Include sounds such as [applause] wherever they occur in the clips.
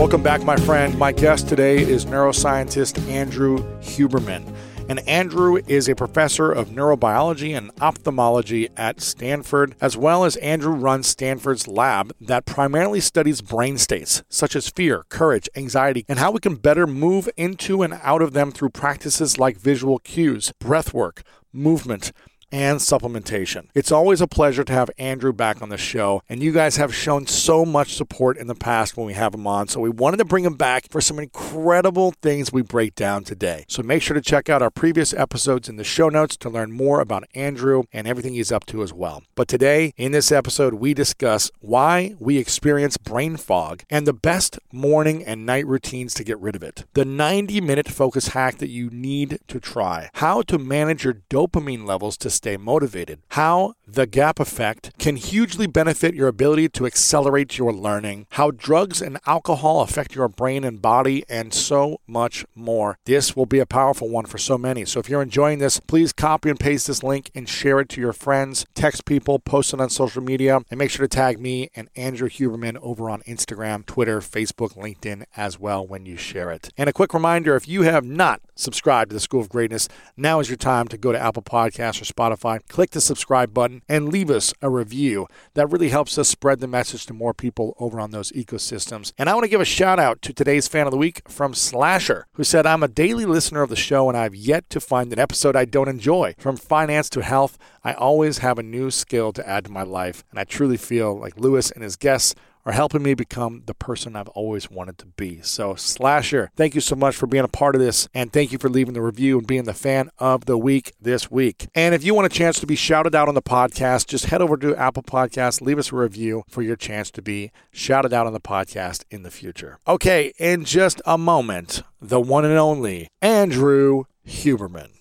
Welcome back, my friend. My guest today is neuroscientist Andrew Huberman. And Andrew is a professor of neurobiology and ophthalmology at Stanford, as well as Andrew runs Stanford's lab that primarily studies brain states such as fear, courage, anxiety, and how we can better move into and out of them through practices like visual cues, breath work, movement, and supplementation. It's always a pleasure to have Andrew back on the show, and you guys have shown so much support in the past when we have him on, so we wanted to bring him back for some incredible things we break down today. So make sure to check out our previous episodes in the show notes to learn more about Andrew and everything he's up to as well. But today, in this episode, we discuss why we experience brain fog and the best morning and night routines to get rid of it, the 90 minute focus hack that you need to try, how to manage your dopamine levels to stay motivated, how the gap effect can hugely benefit your ability to accelerate your learning, how drugs and alcohol affect your brain and body, and so much more. This will be a powerful one for so many. So if you're enjoying this, please copy and paste this link and share it to your friends, text people, post it on social media, and make sure to tag me and Andrew Huberman over on Instagram, Twitter, Facebook, LinkedIn as well when you share it. And a quick reminder if you have not subscribed to the School of Greatness, now is your time to go to Apple Podcasts or Spotify, click the subscribe button, and leave us a review. That really helps us spread the message to more people over on those ecosystems. And I want to give a shout out to today's fan of the week from Slasher, who said, I'm a daily listener of the show and I've yet to find an episode I don't enjoy. From finance to health, I always have a new skill to add to my life. And I truly feel like Lewis and his guests are helping me become the person I've always wanted to be. So, Slasher, thank you so much for being a part of this, and thank you for leaving the review and being the fan of the week this week. And if you want a chance to be shouted out on the podcast, just head over to Apple Podcasts, leave us a review for your chance to be shouted out on the podcast in the future. Okay, in just a moment, the one and only Andrew Huberman.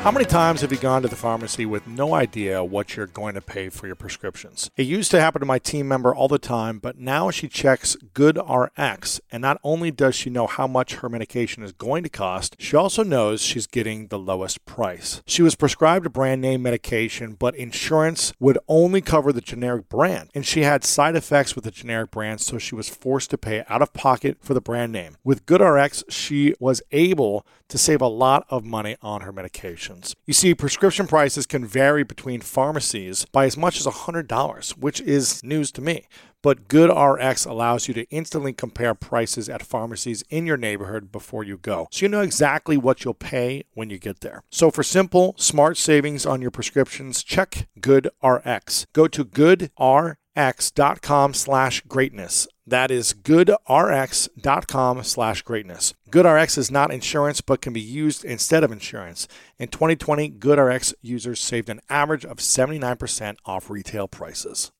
How many times have you gone to the pharmacy with no idea what you're going to pay for your prescriptions? It used to happen to my team member all the time, but now she checks GoodRx, and not only does she know how much her medication is going to cost, she also knows she's getting the lowest price. She was prescribed a brand name medication, but insurance would only cover the generic brand, and she had side effects with the generic brand, so she was forced to pay out of pocket for the brand name. With GoodRx, she was able to save a lot of money on her medications. You see, prescription prices can vary between pharmacies by as much as $100, which is news to me. But GoodRx allows you to instantly compare prices at pharmacies in your neighborhood before you go. So you know exactly what you'll pay when you get there. So for simple, smart savings on your prescriptions, check GoodRx. Go to goodrx.com slash greatness. That is goodrx.com slash greatness. GoodRx is not insurance but can be used instead of insurance. In 2020, GoodRx users saved an average of 79% off retail prices.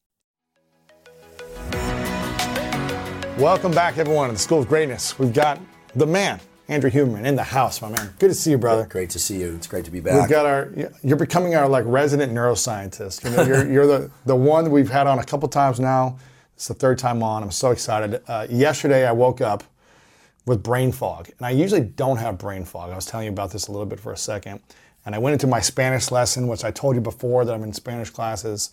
Welcome back, everyone, to the School of Greatness. We've got the man, Andrew Huberman, in the house, my man. Good to see you, brother. Great to see you. It's great to be back. We've got our. You're becoming our like resident neuroscientist. You know, you're, you're the the one we've had on a couple times now. It's the third time on. I'm so excited. Uh, yesterday, I woke up with brain fog, and I usually don't have brain fog. I was telling you about this a little bit for a second, and I went into my Spanish lesson, which I told you before that I'm in Spanish classes,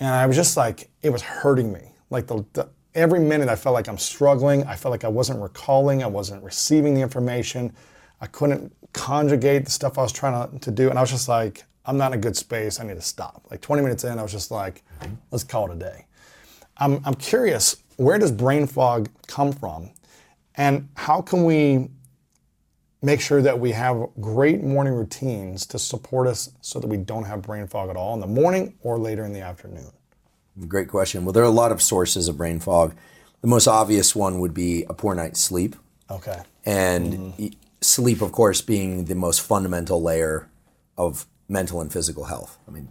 and I was just like, it was hurting me. Like the, the every minute I felt like I'm struggling. I felt like I wasn't recalling, I wasn't receiving the information. I couldn't conjugate the stuff I was trying to, to do. And I was just like, I'm not in a good space. I need to stop. Like 20 minutes in, I was just like, let's call it a day. I'm, I'm curious, where does brain fog come from? And how can we make sure that we have great morning routines to support us so that we don't have brain fog at all in the morning or later in the afternoon? Great question. Well, there are a lot of sources of brain fog. The most obvious one would be a poor night's sleep. Okay. And mm-hmm. sleep, of course, being the most fundamental layer of mental and physical health. I mean,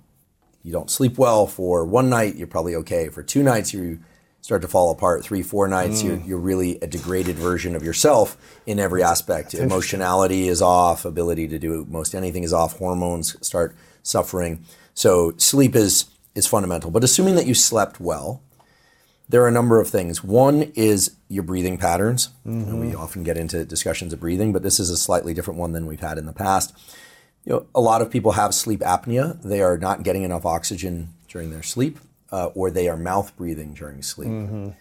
you don't sleep well for one night, you're probably okay. For two nights, you start to fall apart. Three, four nights, you're, you're really a degraded version of yourself in every aspect. Emotionality is off, ability to do most anything is off, hormones start suffering. So sleep is is fundamental. But assuming that you slept well, there are a number of things. One is your breathing patterns. And we often get into discussions of breathing, but this is a slightly different one than we've had in the past. You know, a lot of people have sleep apnea. They are not getting enough oxygen during their sleep, uh, or they are mouth breathing during sleep.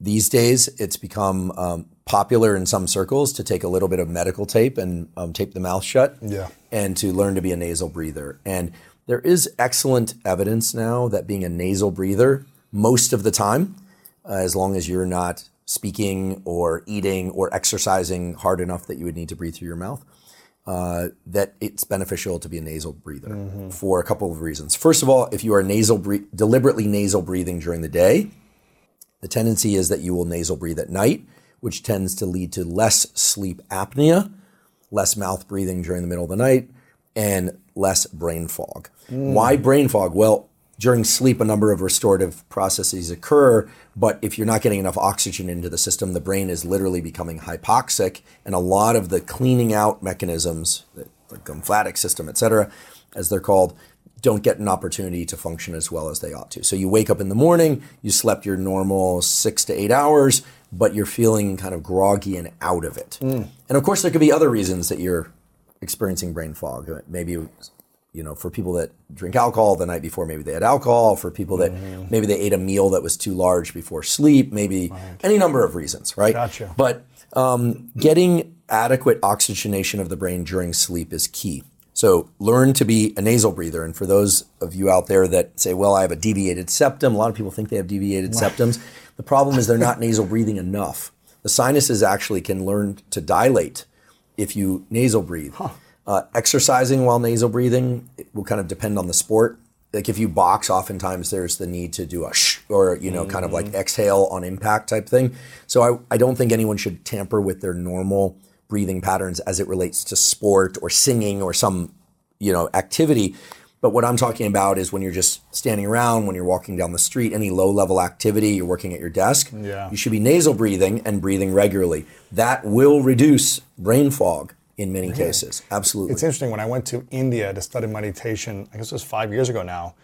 These days, it's become um, popular in some circles to take a little bit of medical tape and um, tape the mouth shut Yeah. and to learn to be a nasal breather. And there is excellent evidence now that being a nasal breather most of the time, uh, as long as you're not speaking or eating or exercising hard enough that you would need to breathe through your mouth, uh, that it's beneficial to be a nasal breather for a couple of reasons. First of all, if you are nasal bre- deliberately nasal breathing during the day, the tendency is that you will nasal breathe at night, which tends to lead to less sleep apnea, less mouth breathing during the middle of the night, and less brain fog. Why brain fog? Well, during sleep, a number of restorative processes occur, but if you're not getting enough oxygen into the system, the brain is literally becoming hypoxic, and a lot of the cleaning out mechanisms, the the lymphatic system, et cetera, as they're called, don't get an opportunity to function as well as they ought to. So you wake up in the morning, you slept your normal six to eight hours, but you're feeling kind of groggy and out of it. Mm. And of course, there could be other reasons that you're experiencing brain fog. Maybe, you know, for people that drink alcohol the night before, maybe they had alcohol. For people that maybe they ate a meal that was too large before sleep, maybe any number of reasons, right? Gotcha. But um, getting adequate oxygenation of the brain during sleep is key. So learn to be a nasal breather. And for those of you out there that say, well, I have a deviated septum, a lot of people think they have deviated septums. The problem is they're not [laughs] nasal breathing enough. The sinuses actually can learn to dilate if you nasal breathe. Uh, exercising while nasal breathing will kind of depend on the sport. Like if you box, oftentimes there's the need to do a shh or you know kind of like exhale on impact type thing. So I, I don't think anyone should tamper with their normal breathing patterns as it relates to sport or singing or some you know activity. But what I'm talking about is when you're just standing around, when you're walking down the street, any low level activity, you're working at your desk, Yeah. you should be nasal breathing and breathing regularly. That will reduce brain fog in many cases. Absolutely. It's interesting when I went to India to study meditation. I guess it was five years ago now.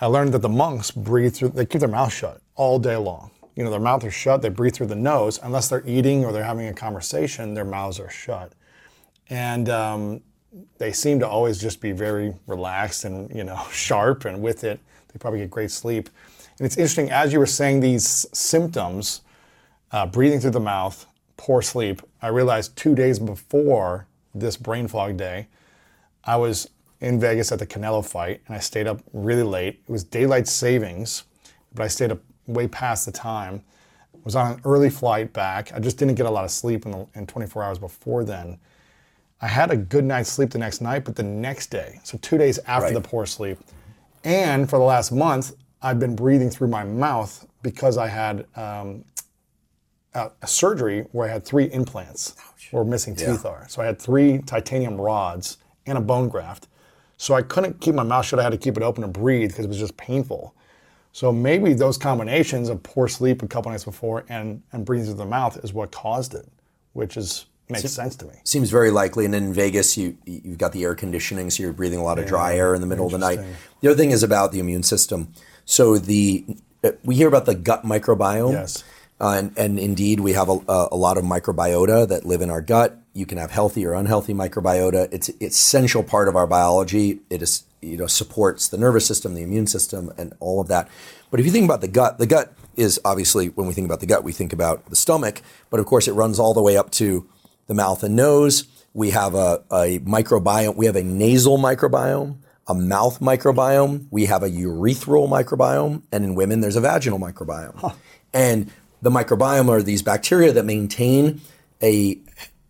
I learned that the monks breathe through. They keep their mouth shut all day long. You know, their mouth is shut. They breathe through the nose unless they're eating or they're having a conversation. Their mouths are shut, and um, they seem to always just be very relaxed and you know [laughs] sharp. And with it, they probably get great sleep. And it's interesting as you were saying these symptoms, uh, breathing through the mouth, poor sleep. I realized two days before this brain fog day, I was in Vegas at the Canelo fight and I stayed up really late. It was daylight savings, but I stayed up way past the time. Was on an early flight back. I just didn't get a lot of sleep in, the, in 24 hours before then. I had a good night's sleep the next night, but the next day, so two days after Right. the poor sleep, and for the last month, I've been breathing through my mouth because I had um, a, a surgery where I had three implants where missing teeth are. So I had three titanium rods and a bone graft. So I couldn't keep my mouth shut. I had to keep it open to breathe because it was just painful. So maybe those combinations of poor sleep a couple nights before and, and breathing through the mouth is what caused it, which is makes sense to me. Seems very likely. And in Vegas, you you've got the air conditioning, so you're breathing a lot of dry air in the middle of the night. The other thing is about the immune system. So the uh, we hear about the gut microbiome. Yes. Uh, and, and indeed, we have a, a a lot of microbiota that live in our gut. You can have healthy or unhealthy microbiota. It's it's essential part of our biology. It is you know supports the nervous system, the immune system, and all of that. But if you think about the gut, the gut is obviously when we think about the gut, we think about the stomach. But of course, it runs all the way up to the mouth and nose. We have a, a microbiome. We have a nasal microbiome, a mouth microbiome. We have a urethral microbiome, and in women, there's a vaginal microbiome. And the microbiome are these bacteria that maintain a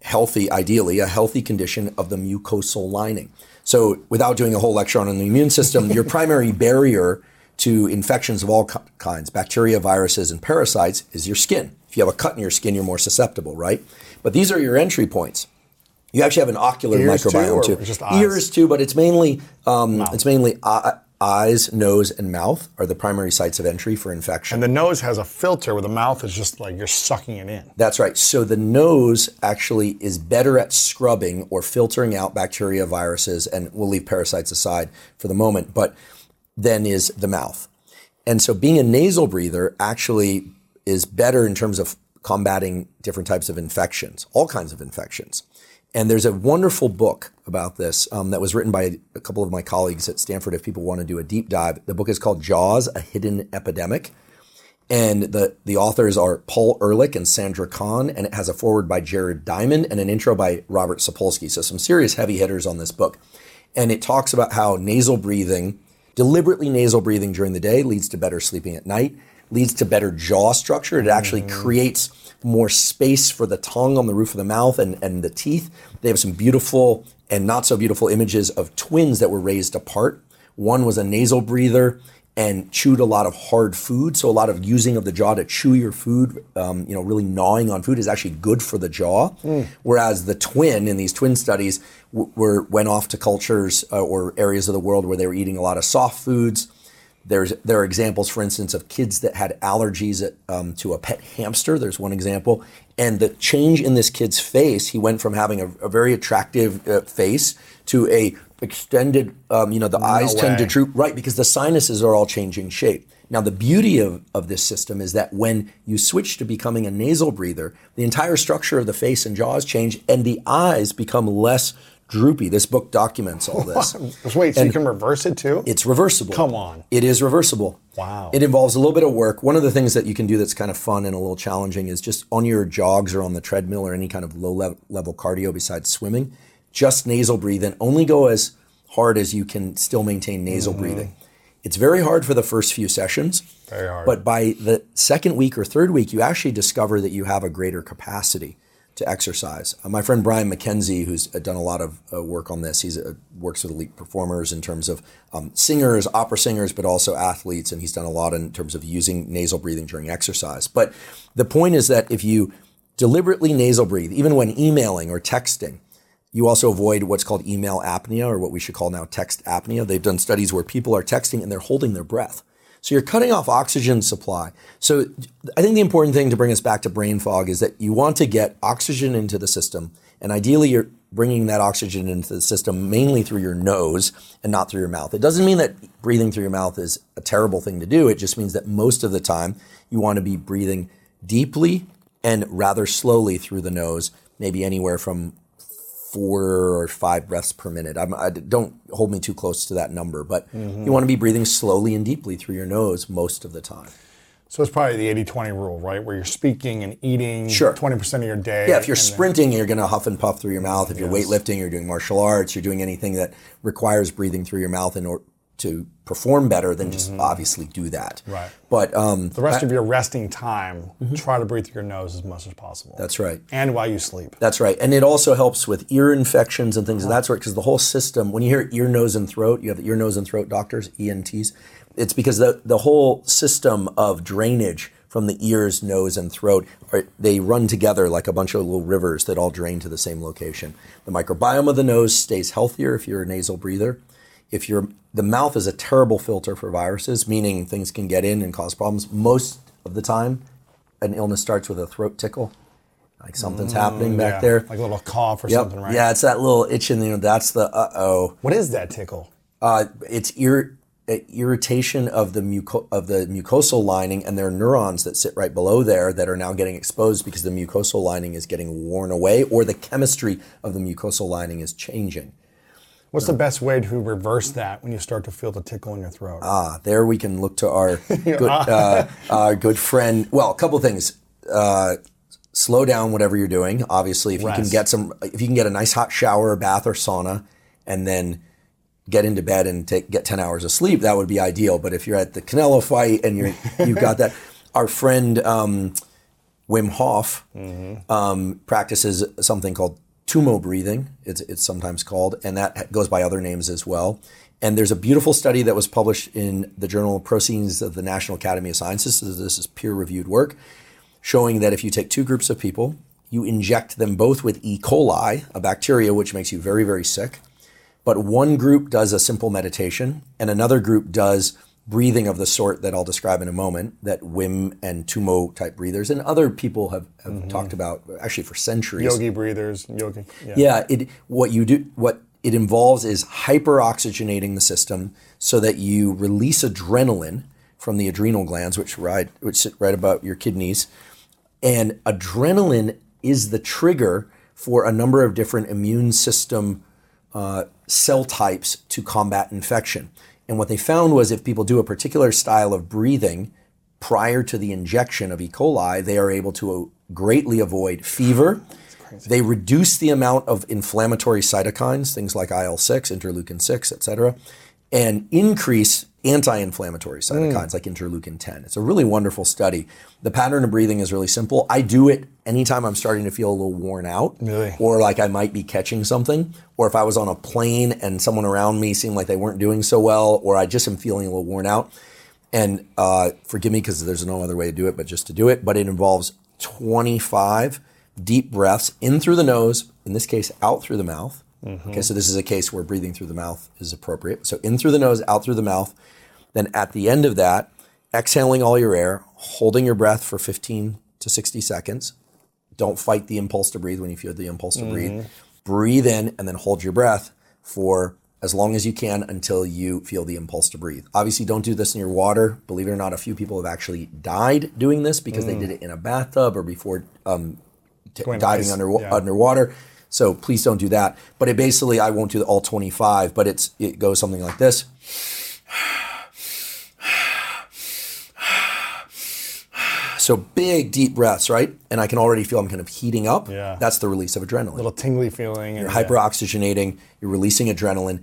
healthy, ideally, a healthy condition of the mucosal lining. So, without doing a whole lecture on the immune system, your [laughs] primary barrier to infections of all ki- kinds, bacteria, viruses, and parasites, is your skin. If you have a cut in your skin, you're more susceptible, right? But these are your entry points. You actually have an ocular Ears too, microbiome too. eyes? Ears too, but it's mainly um, it's mainly uh, eyes, nose, and mouth are the primary sites of entry for infection. And the nose has a filter where the mouth is just like you're sucking it in. That's right. So the nose actually is better at scrubbing or filtering out bacteria, viruses, and we'll leave parasites aside for the moment, but then is the mouth. And so being a nasal breather actually is better in terms of combating different types of infections, all kinds of infections. And there's a wonderful book about this um, that was written by a couple of my colleagues at Stanford. If people want to do a deep dive, the book is called Jaws: A Hidden Epidemic, and the the authors are Paul Ehrlich and Sandra Kahn, and it has a foreword by Jared Diamond and an intro by Robert Sapolsky. So some serious heavy hitters on this book, and it talks about how nasal breathing, deliberately nasal breathing during the day, leads to better sleeping at night, leads to better jaw structure. It actually mm-hmm. creates more space for the tongue on the roof of the mouth and, and the teeth. They have some beautiful and not so beautiful images of twins that were raised apart. One was a nasal breather and chewed a lot of hard food. So a lot of using of the jaw to chew your food, um, you know, really gnawing on food is actually good for the jaw. Mm. Whereas the twin in these twin studies w- were went off to cultures uh, or areas of the world where they were eating a lot of soft foods there's, there are examples, for instance, of kids that had allergies at, um, to a pet hamster. There's one example. And the change in this kid's face, he went from having a, a very attractive uh, face to a extended, um, you know, the no eyes way. tend to droop, right, because the sinuses are all changing shape. Now, the beauty of, of this system is that when you switch to becoming a nasal breather, the entire structure of the face and jaws change, and the eyes become less droopy. This book documents all [laughs] this. Wait, so and you can reverse it too? It's reversible. Come on. It is reversible. Wow. It involves a little bit of work. One of the things that you can do that's kind of fun and a little challenging is just on your jogs or on the treadmill or any kind of low level cardio besides swimming, just nasal breathe and only go as hard as you can still maintain nasal mm-hmm. breathing. It's very hard for the first few sessions. Very hard. But by the second week or third week, you actually discover that you have a greater capacity to exercise. Uh, my friend Brian MacKenzie, who's uh, done a lot of uh, work on this, he uh, works with elite performers in terms of um, singers, opera singers, but also athletes, and he's done a lot in terms of using nasal breathing during exercise. But the point is that if you deliberately nasal breathe, even when emailing or texting, you also avoid what's called email apnea, or what we should call now text apnea. They've done studies where people are texting and they're holding their breath. So you're cutting off oxygen supply. So I think the important thing to bring us back to brain fog is that you want to get oxygen into the system, and ideally you're bringing that oxygen into the system mainly through your nose and not through your mouth. It doesn't mean that breathing through your mouth is a terrible thing to do. It just means that most of the time you want to be breathing deeply and rather slowly through the nose, maybe anywhere from four or five breaths per minute. I'm, I, don't hold me too close to that number, but mm-hmm. you want to be breathing slowly and deeply through your nose most of the time. So it's probably the 80 20 rule, right? Where you're speaking and eating sure. 20% of your day. Yeah, if you're sprinting, then... you're going to huff and puff through your mouth. If you're weightlifting, you're doing martial arts, you're doing anything that requires breathing through your mouth in order to perform better than just mm-hmm. obviously do that. Right. But um, the rest I, of your resting time, mm-hmm. try to breathe through your nose as much as possible. That's right. And while you sleep. That's right. And it also helps with ear infections and things of that sort because the whole system, when you hear ear, nose, and throat, you have ear, nose, and throat doctors, ENTs. It's because the, the whole system of drainage from the ears, nose, and throat, are, they run together like a bunch of little rivers that all drain to the same location. The microbiome of the nose stays healthier if you're a nasal breather if you're the mouth is a terrible filter for viruses, meaning things can get in and cause problems. Most of the time, an illness starts with a throat tickle, like something's mm, happening back yeah. there, like a little cough or yep. something, right? Yeah, it's that little itch in there. That's the uh oh. What is that tickle? Uh, it's ir- uh, irritation of the muco- of the mucosal lining, and there are neurons that sit right below there that are now getting exposed because the mucosal lining is getting worn away, or the chemistry of the mucosal lining is changing. What's the best way to reverse that when you start to feel the tickle in your throat? Ah, there we can look to our [laughs] good, uh, our good friend. Well, a couple things. Uh, slow down whatever you're doing. Obviously, if Rest. you can get some, if you can get a nice hot shower, bath, or sauna, and then get into bed and take get ten hours of sleep, that would be ideal. But if you're at the Canelo fight and you're you've got that, [laughs] our friend um, Wim Hof mm-hmm. um, practices something called Tummo breathing, it's, it's sometimes called, and that goes by other names as well. And there's a beautiful study that was published in the journal Proceedings of the National Academy of Sciences. This is peer reviewed work showing that if you take two groups of people, you inject them both with E. coli, a bacteria which makes you very, very sick, But one group does a simple meditation, and another group does breathing of the sort that I'll describe in a moment, that Wim and Tummo type breathers, and other people have, have mm-hmm. talked about actually for centuries. Yogi breathers, yogi. Yeah. yeah, it what you do what it involves is hyperoxygenating the system so that you release adrenaline from the adrenal glands, which right which sit right about your kidneys, and adrenaline is the trigger for a number of different immune system uh, cell types to combat infection. And what they found was if people do a particular style of breathing prior to the injection of E. coli, they are able to uh, greatly avoid fever. [sighs] They reduce the amount of inflammatory cytokines, things like IL 6, interleukin 6, et cetera, and increase anti-inflammatory cytokines mm. like interleukin 10. It's a really wonderful study. The pattern of breathing is really simple. I do it anytime I'm starting to feel a little worn out really? or like I might be catching something or if I was on a plane and someone around me seemed like they weren't doing so well or I just am feeling a little worn out. And uh, forgive me because there's no other way to do it but just to do it, but it involves 25 deep breaths in through the nose, in this case out through the mouth Mm-hmm. Okay, so this is a case where breathing through the mouth is appropriate. So in through the nose, out through the mouth. Then at the end of that, exhaling all your air, holding your breath for 15 to 60 seconds. Don't fight the impulse to breathe when you feel the impulse to mm-hmm. breathe. Breathe in and then hold your breath for as long as you can until you feel the impulse to breathe. Obviously, don't do this in your water. Believe it or not, a few people have actually died doing this because mm. they did it in a bathtub or before um, t- diving under, yeah. underwater. So please don't do that. But it basically, I won't do the all 25, but it's it goes something like this. So big, deep breaths, right? And I can already feel I'm kind of heating up. Yeah. That's the release of adrenaline. A little tingly feeling. You're hyperoxygenating, you're releasing adrenaline.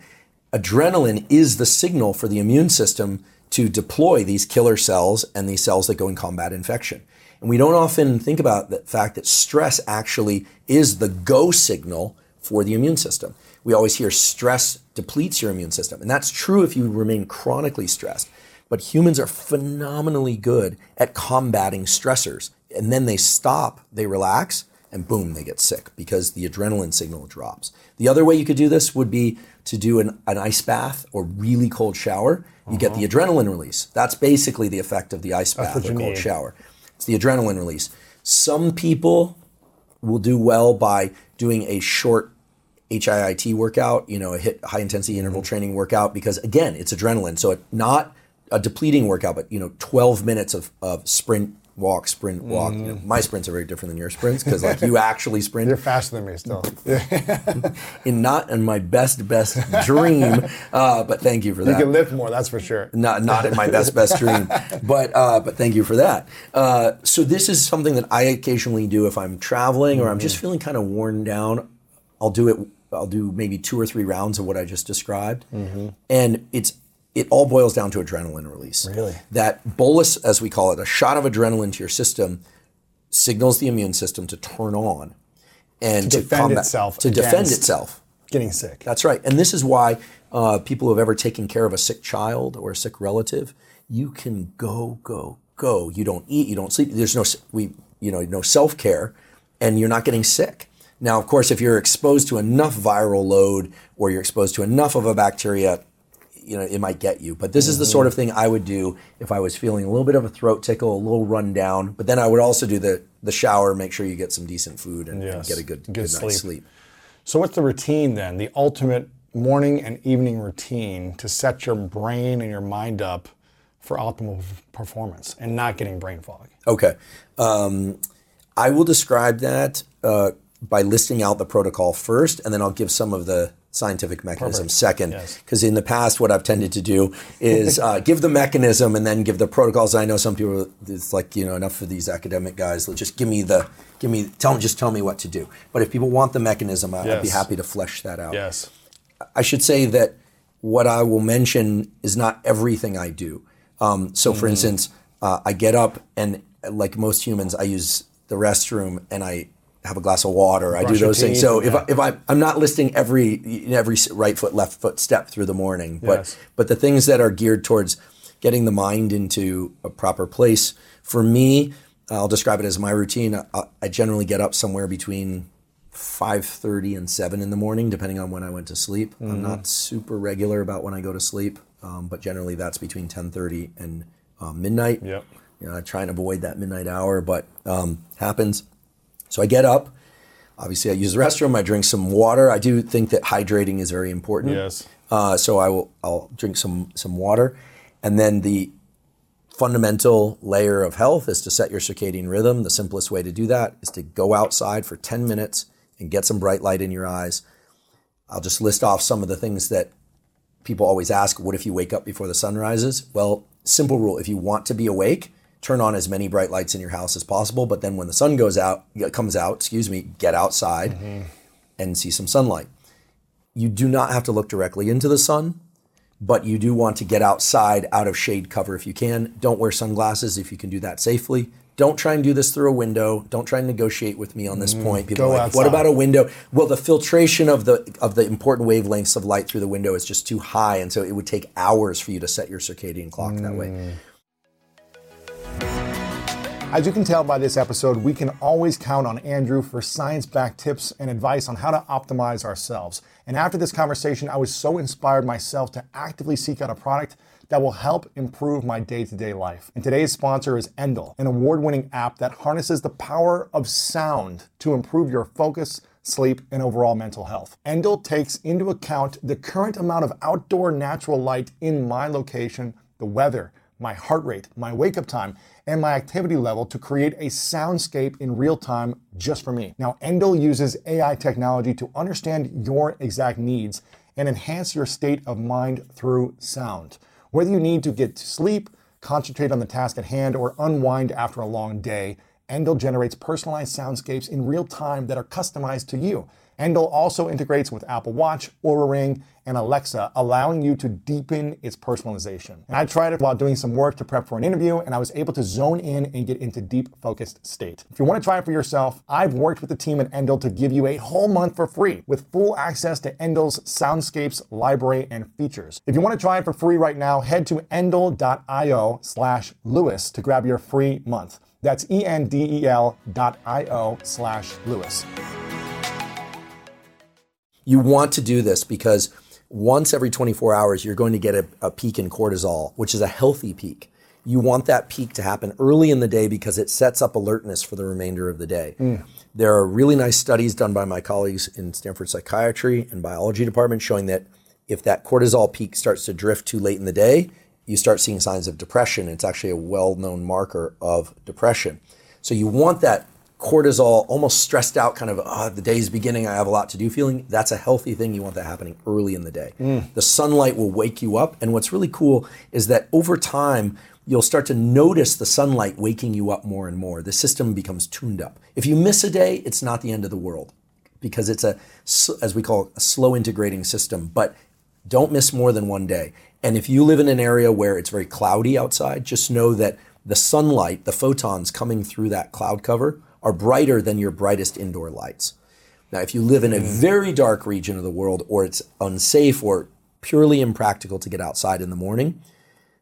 Adrenaline is the signal for the immune system to deploy these killer cells and these cells that go and combat infection. And we don't often think about the fact that stress actually is the go signal for the immune system. We always hear stress depletes your immune system. And that's true if you remain chronically stressed. But humans are phenomenally good at combating stressors. And then they stop, they relax, and boom, they get sick because the adrenaline signal drops. The other way you could do this would be to do an, an ice bath or really cold shower. You uh-huh. get the uh-huh. adrenaline release. That's basically the effect of the ice bath or cold shower. It's the adrenaline release. Some people will do well by doing a short HIIT workout, you know, a hit high intensity interval mm-hmm. training workout because again, it's adrenaline. So it, not a depleting workout, but you know, 12 minutes of, of sprint walk, sprint, walk. Mm. You know, mm. my sprints are very different than your sprints because like you [laughs] actually sprint. You're faster than me still. [laughs] in not in my best best dream, [laughs] uh, but thank you for that. You can lift more, that's for sure. Not not in my best best dream, but uh, but thank you for that. Uh, so this is something that I occasionally do if I'm traveling or I'm just mm-hmm. feeling kind of worn down. I'll do it. I'll do maybe two or three rounds of what I just described, mm-hmm. and it's it all boils down to adrenaline release. Really? That bolus, as we call it, a shot of adrenaline to your system, signals the immune system to turn on and to, to defend combat, itself. To defend itself. Getting sick. That's right. And this is why uh, people who have ever taken care of a sick child or a sick relative, you can go, go, go. You don't eat, you don't sleep. There's no we, you know, no self care, and you're not getting sick. Now, of course, if you're exposed to enough viral load or you're exposed to enough of a bacteria, you know, it might get you. But this mm-hmm. is the mm-hmm. sort of thing I would do if I was feeling a little bit of a throat tickle, a little run down. But then I would also do the the shower, make sure you get some decent food and, yes. and get a good, good, good sleep. night's sleep. So what's the routine then? The ultimate morning and evening routine to set your brain and your mind up for optimal performance and not getting brain fog. Okay. Um, I will describe that uh, by listing out the protocol first, and then I'll give some of the scientific mechanism Perfect. second. Because yes. in the past, what I've tended to do is uh, [laughs] give the mechanism and then give the protocols. I know some people, it's like, you know, enough for these academic guys. Just give me the, give me, tell just tell me what to do. But if people want the mechanism, I, yes. I'd be happy to flesh that out. Yes. I should say that what I will mention is not everything I do. Um, so, for mm-hmm. instance, uh, I get up and, like most humans, I use the restroom and I have a glass of water. Brush I do those things. So yeah. if I, if I I'm not listing every every right foot left foot step through the morning, but yes. but the things that are geared towards getting the mind into a proper place. For me, I'll describe it as my routine. I, I generally get up somewhere between 5.30 and 7 in the morning depending on when i went to sleep mm-hmm. i'm not super regular about when i go to sleep um, but generally that's between 10.30 and um, midnight yep. you know, i try and avoid that midnight hour but um, happens so i get up. Obviously i use the restroom. I drink some water. I do think that hydrating is very important. Yes. Uh, so i will i'll drink some some water. And then the fundamental layer of health is to set your circadian rhythm. The simplest way to do that is to go outside for 10 minutes and get some bright light in your eyes. I'll just list off some of the things that people always ask what if you wake up before the sun rises? Well, simple rule. If you want to be awake, turn on as many bright lights in your house as possible, but then when the sun goes out, comes out, excuse me, get outside mm-hmm. and see some sunlight. You do not have to look directly into the sun but you do want to get outside out of shade cover if you can. Don't wear sunglasses if you can do that safely. Don't try and do this through a window. Don't try and negotiate with me on this mm, point. People like, outside. what about a window? Well, the filtration of the of the important wavelengths of light through the window is just too high, and so it would take hours for you to set your circadian clock mm. that way. As you can tell by this episode, we can always count on Andrew for science backed tips and advice on how to optimize ourselves. And after this conversation, I was so inspired myself to actively seek out a product that will help improve my day to day life. And today's sponsor is Endel, an award winning app that harnesses the power of sound to improve your focus sleep, and overall mental health. Endel takes into account the current amount of outdoor natural light in my location, the weather, my heart rate, my wake up time, and my activity level to create a soundscape in real time just for me. Now, Endel uses AI technology to understand your exact needs and enhance your state of mind through sound. Whether you need to get to sleep, concentrate on the task at hand, or unwind after a long day, Endel generates personalized soundscapes in real time that are customized to you. Endel also integrates with Apple Watch, Oura Ring, and Alexa, allowing you to deepen its personalization. And I tried it while doing some work to prep for an interview, and I was able to zone in and get into deep focused state. If you want to try it for yourself, I've worked with the team at Endel to give you a whole month for free with full access to Endel's soundscapes library and features. If you want to try it for free right now, head to endel.io slash Lewis to grab your free month. That's E-N-D-E-L dot I-O slash Lewis. You want to do this because once every 24 hours, you're going to get a, a, peak in cortisol, which is a healthy peak. You want that peak to happen early in the day because it sets up alertness for the remainder of the day. Mm. There are really nice studies done by my colleagues in Stanford Psychiatry and Biology Department showing that if that cortisol peak starts to drift too late in the day, you start seeing signs of depression. It's actually a well known marker of depression. So you want that cortisol, almost stressed out, kind of oh, the day's beginning, I have a lot to do feeling, that's a healthy thing. You want that happening early in the day. Mm. The sunlight will wake you up. And what's really cool is that over time, you'll start to notice the sunlight waking you up more and more. The system becomes tuned up. If you miss a day, it's not the end of the world because it's a, as we call it, a slow integrating system. But don't miss more than one day. And if you live in an area where it's very cloudy outside, just know that the sunlight, the photons coming through that cloud cover, are brighter than your brightest indoor lights. Now, if you live in a mm. very dark region of the world or it's unsafe or purely impractical to get outside in the morning,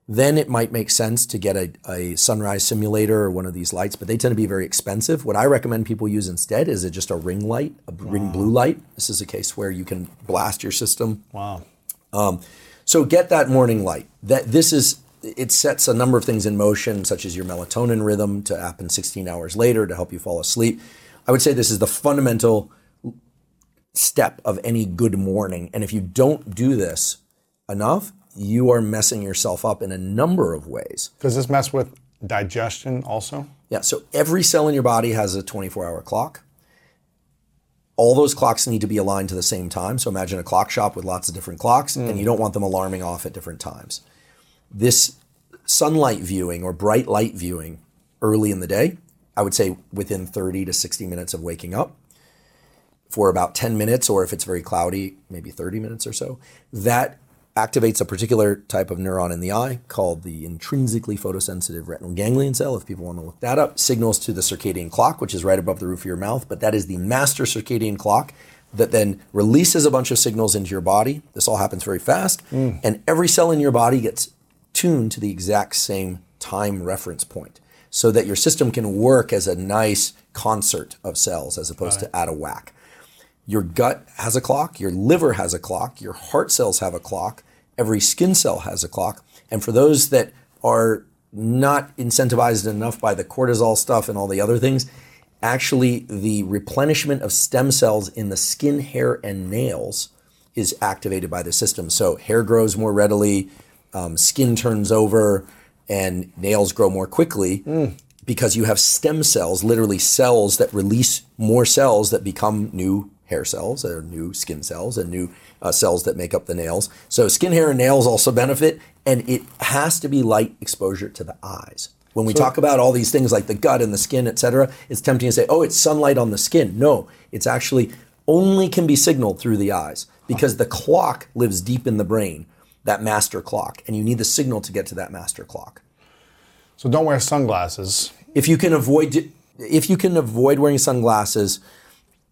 then it might make sense to get a, a sunrise simulator or one of these lights, but they tend to be very expensive. What I recommend people use instead is a, just a ring light, a wow. ring blue light. This is a case where you can blast your system. Wow. Um, so get that morning light. That this is it sets a number of things in motion, such as your melatonin rhythm to happen 16 hours later to help you fall asleep. I would say this is the fundamental step of any good morning. And if you don't do this enough, you are messing yourself up in a number of ways. Does this mess with digestion also? Yeah, so every cell in your body has a 24 hour clock. All those clocks need to be aligned to the same time. So imagine a clock shop with lots of different clocks, mm. and you don't want them alarming off at different times this sunlight viewing or bright light viewing early in the day, I would say within 30 to 60 minutes of waking up for about 10 minutes, or if it's very cloudy, maybe 30 minutes or so, that activates a particular type of neuron in the eye called the intrinsically photosensitive retinal ganglion cell. If people want to look that up, signals to the circadian clock, which is right above the roof of your mouth, but that is the master circadian clock that then releases a bunch of signals into your body. This all happens very fast, mm. and every cell in your body gets tuned to the exact same time reference point so that your system can work as a nice concert of cells as opposed right. to out of whack. Your gut has a clock, your liver has a clock, your heart cells have a clock, every skin cell has a clock. And for those that are not incentivized enough by the cortisol stuff and all the other things, actually the replenishment of stem cells in the skin, hair, and nails is activated by the system. So hair grows more readily, um, skin turns over, and nails grow more quickly because you have stem cells, literally cells that release more cells that become new hair cells or new skin cells and new uh, cells that make up the nails. So skin, hair, and nails also benefit, and it has to be light exposure to the eyes. When we talk about all these things like the gut and the skin, et cetera, it's tempting to say, oh, it's sunlight on the skin. No, it's actually only can be signaled through the eyes because the clock lives deep in the brain, that master clock, and you need the signal to get to that master clock. So don't wear sunglasses. If you can avoid if you can avoid wearing sunglasses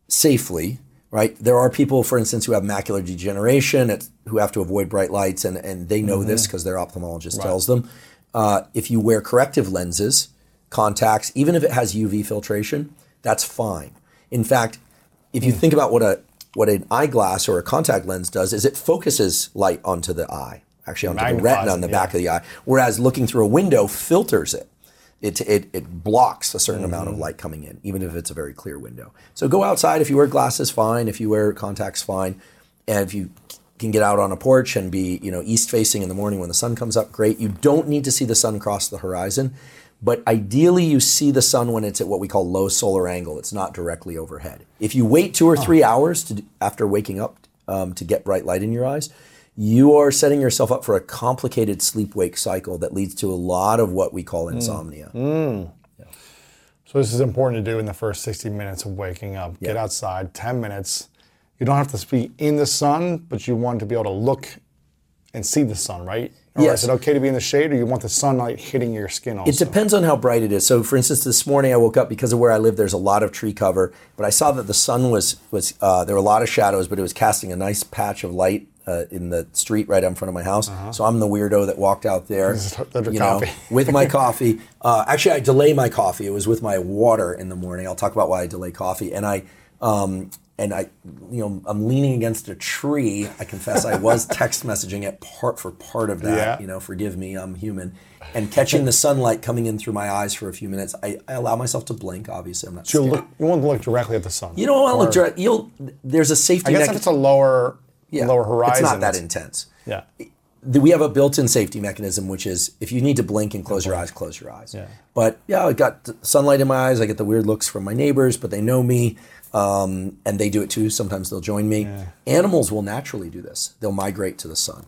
safely, right? There are people, for instance, who have macular degeneration, at, who have to avoid bright lights, and, and they know this because their ophthalmologist tells them. Uh, if you wear corrective lenses, contacts, even if it has UV filtration, that's fine. In fact, if you think about what a what an eyeglass or a contact lens does, is it focuses light onto the eye, actually onto the retina on the yeah. back of the eye, whereas looking through a window filters it. It, it, it blocks a certain amount Mm-hmm. of light coming in, even if it's a very clear window. So go outside. If you wear glasses, fine. If you wear contacts, fine. And if you can get out on a porch and be, you know, east facing in the morning when the sun comes up, great. You don't need to see the sun cross the horizon, but ideally you see the sun when it's at what we call low solar angle. It's not directly overhead. If you wait two or three hours to, after waking up um, to get bright light in your eyes, you are setting yourself up for a complicated sleep wake cycle that leads to a lot of what we call insomnia. So this is important to do in the first 60 minutes of waking up. Get outside, 10 minutes. You don't have to be in the sun, but you want to be able to look and see the sun, right? Or Yes. is it okay to be in the shade, or you want the sunlight hitting your skin also? It depends on how bright it is. So, for instance, this morning I woke up because of where I live. There's a lot of tree cover, but I saw that the sun was was uh, there were a lot of shadows, but it was casting a nice patch of light uh, in the street right in front of my house. So I'm the weirdo that walked out there, Just let your you know, with my [laughs] coffee. Uh, actually, I delay my coffee. It was with my water in the morning. I'll talk about why I delay coffee, and I. Um, and I, you know, I'm leaning against a tree. I confess I was [laughs] text messaging it part for part of that. Yeah. You know, forgive me, I'm human. And catching the sunlight coming in through my eyes for a few minutes, I, I allow myself to blink. Obviously, I'm not. you scared. look. You want to look directly at the sun. You don't want to look direct. You'll. There's a safety. I guess if it's a lower, yeah, lower horizon. It's not that intense. Yeah. We have a built-in safety mechanism, which is if you need to blink and close your eyes, close your eyes. But yeah, I got sunlight in my eyes. I get the weird looks from my neighbors, but they know me, um, and they do it too. Sometimes they'll join me. Animals will naturally do this. They'll migrate to the sun.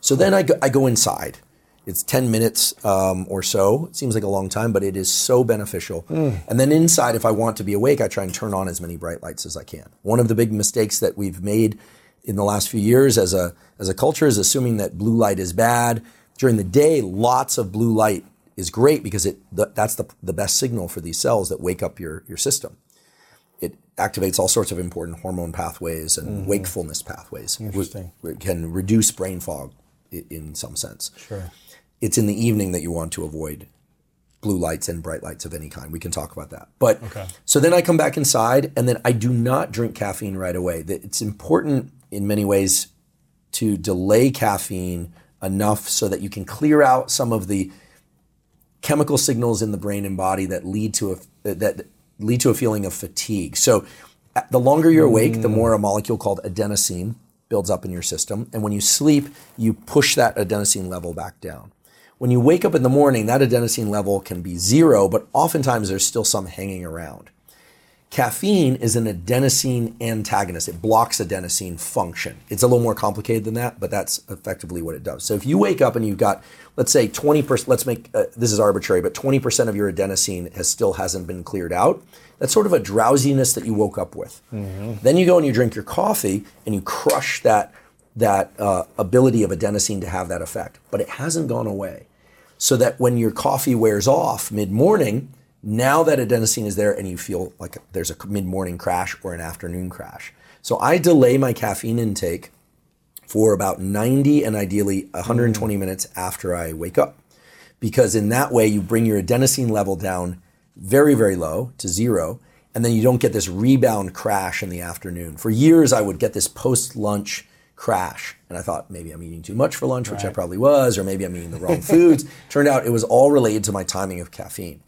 So then I go, I go inside. It's 10 minutes um, or so. It seems like a long time, but it is so beneficial. And then inside, if I want to be awake, I try and turn on as many bright lights as I can. One of the big mistakes that we've made in the last few years as a, as a culture is assuming that blue light is bad. During the day, lots of blue light is great because it, th- that's the, the best signal for these cells that wake up your, your system it activates all sorts of important hormone pathways and mm-hmm. wakefulness pathways. Interesting. It can reduce brain fog i- in some sense. Sure. It's in the evening that you want to avoid blue lights and bright lights of any kind. We can talk about that. But Okay. so then I come back inside and then I do not drink caffeine right away. That- It's important in many ways to delay caffeine enough so that you can clear out some of the chemical signals in the brain and body that lead to a that lead to a feeling of fatigue. So uh, the longer you're awake, the more a molecule called adenosine builds up in your system, and when you sleep, you push that adenosine level back down. When you wake up in the morning, that adenosine level can be zero, but oftentimes there's still some hanging around. Caffeine is an adenosine antagonist. It blocks adenosine function. It's a little more complicated than that, but that's effectively what it does. So if you wake up and you've got, let's say 20%, let's make, uh, this is arbitrary, but 20% of your adenosine has still hasn't been cleared out, that's sort of a drowsiness that you woke up with. Then you go and you drink your coffee and you crush that, that uh, ability of adenosine to have that effect, but it hasn't gone away so that when your coffee wears off mid morning, now that adenosine is there and you feel like there's a mid morning crash or an afternoon crash. So I delay my caffeine intake for about 90 and ideally 120 mm. minutes after I wake up. Because in that way, you bring your adenosine level down very, very low to zero. and then you don't get this rebound crash in the afternoon. For years, I would get this post lunch crash, and I thought maybe I'm eating too much for lunch, which I probably was, or maybe I'm eating the wrong [laughs] foods. Turned out it was all related to my timing of caffeine.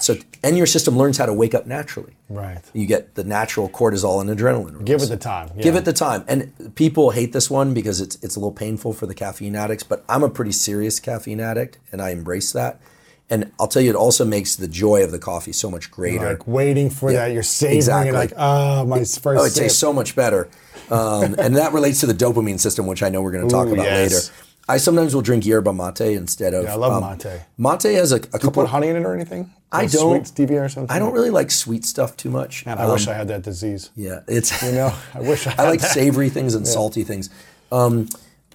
So, and your system learns how to wake up naturally. Right. You get the natural cortisol and adrenaline. Release. Give it the time. Give it the time. And people hate this one because it's it's a little painful for the caffeine addicts, but I'm a pretty serious caffeine addict and I embrace that. And I'll tell you, it also makes the joy of the coffee so much greater. like waiting for Yeah, that. You're savoring exactly. Ah, it like, oh, my first oh, it sip. tastes so much better. Um, [laughs] and that relates to the dopamine system, which I know we're going to talk Ooh, about yes. later. I sometimes will drink yerba mate instead of. Yeah, I love um, mate. Mate has a, a couple. put honey in it or anything? I don't. Sweet stevia or something? I don't really like sweet stuff too much. Man, I wish I had that disease. Yeah, it's. You know, [laughs] I wish I had I like that. savory things and salty things. Um,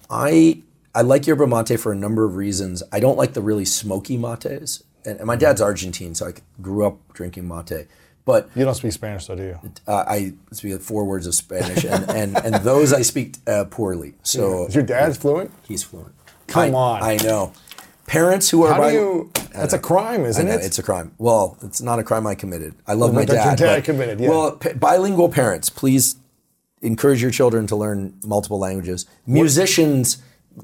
I I like yerba mate for a number of reasons. I don't like the really smoky mates, and, and my dad's Argentine, so I grew up drinking mate. But You don't speak Spanish, though, do you? uh, I speak four words of Spanish, and, and, and those I speak uh, poorly. So Is your dad fluent? he's fluent. Come I- on. I know. Parents who are How do you? That's a crime, isn't know, it? It's a crime. Well, it's not a crime I committed. I love my But your dad. dad but- committed, yeah. Well, p- bilingual parents, please encourage your children to learn multiple languages. Musicians,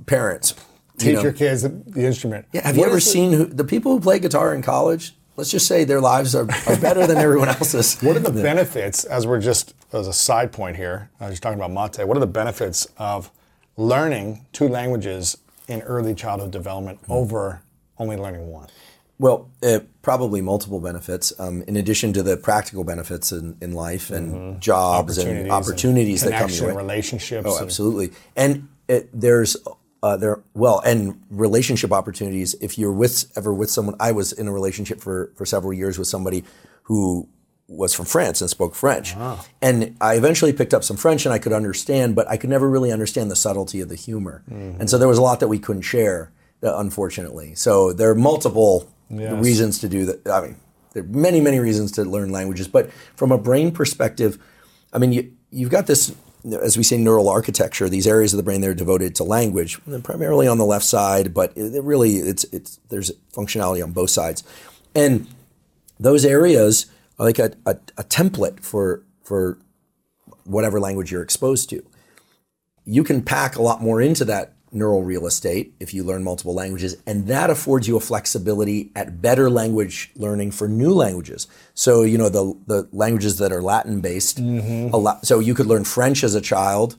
parents, you Teach know. your kids the, instrument. Yeah, have you ever seen who, the people who play guitar in college? Let's just say their lives are, are better than everyone else's. [laughs] What are the benefits, as we're just as a side point here, I was just talking about mate, what are the benefits of learning two languages in early childhood development Mm-hmm. over only learning one? Well, uh, probably multiple benefits. Um, in addition to the practical benefits in, in life and jobs and opportunities that come your way. relationships. Oh, and- absolutely. And it, there's uh, there well, and relationship opportunities. If you're with ever with someone, I was in a relationship for for several years with somebody who was from France and spoke French, and I eventually picked up some French and I could understand, but I could never really understand the subtlety of the humor, and so there was a lot that we couldn't share, uh, unfortunately. So there are multiple Yes. reasons to do that. I mean, there are many many reasons to learn languages, but from a brain perspective, I mean, you, you've got this, as we say, neural architecture. These areas of the brain that are devoted to language, primarily on the left side, but it, really, it's it's there's functionality on both sides, and those areas are like a, a, a template for for whatever language you're exposed to. You can pack a lot more into that neural real estate if you learn multiple languages, and that affords you a flexibility at better language learning for new languages. So you know the the languages that are Latin based. Mm-hmm. So you could learn French as a child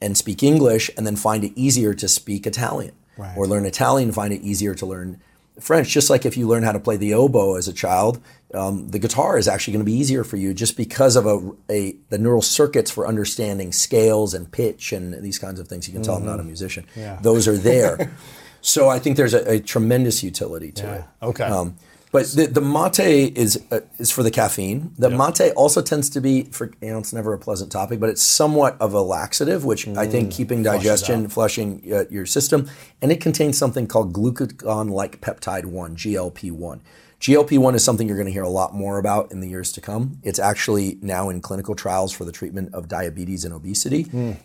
and speak English, and then find it easier to speak Italian, Right. or learn Italian find it easier to learn French. Just like if you learn how to play the oboe as a child, um, the guitar is actually going to be easier for you just because of a, a the neural circuits for understanding scales and pitch and these kinds of things. You can tell I'm not a musician. Yeah. Those are there. [laughs] so I think there's a, a tremendous utility to it. Okay. Um, but the, the mate is uh, is for the caffeine. The mate also tends to be for you know it's never a pleasant topic, but it's somewhat of a laxative, which I think keeping digestion, flushing uh, your system, and it contains something called glucagon-like peptide one (GLP one). GLP one is something you're going to hear a lot more about in the years to come. It's actually now in clinical trials for the treatment of diabetes and obesity.